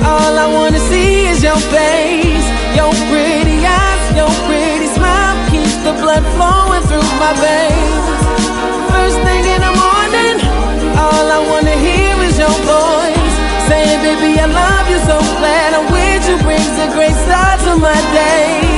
all I wanna see is your face, your pretty eyes, your pretty the blood flowing through my veins. First thing in the morning, all I wanna hear is your voice. Saying, baby, I love you so glad I'm with you brings a great start to my day.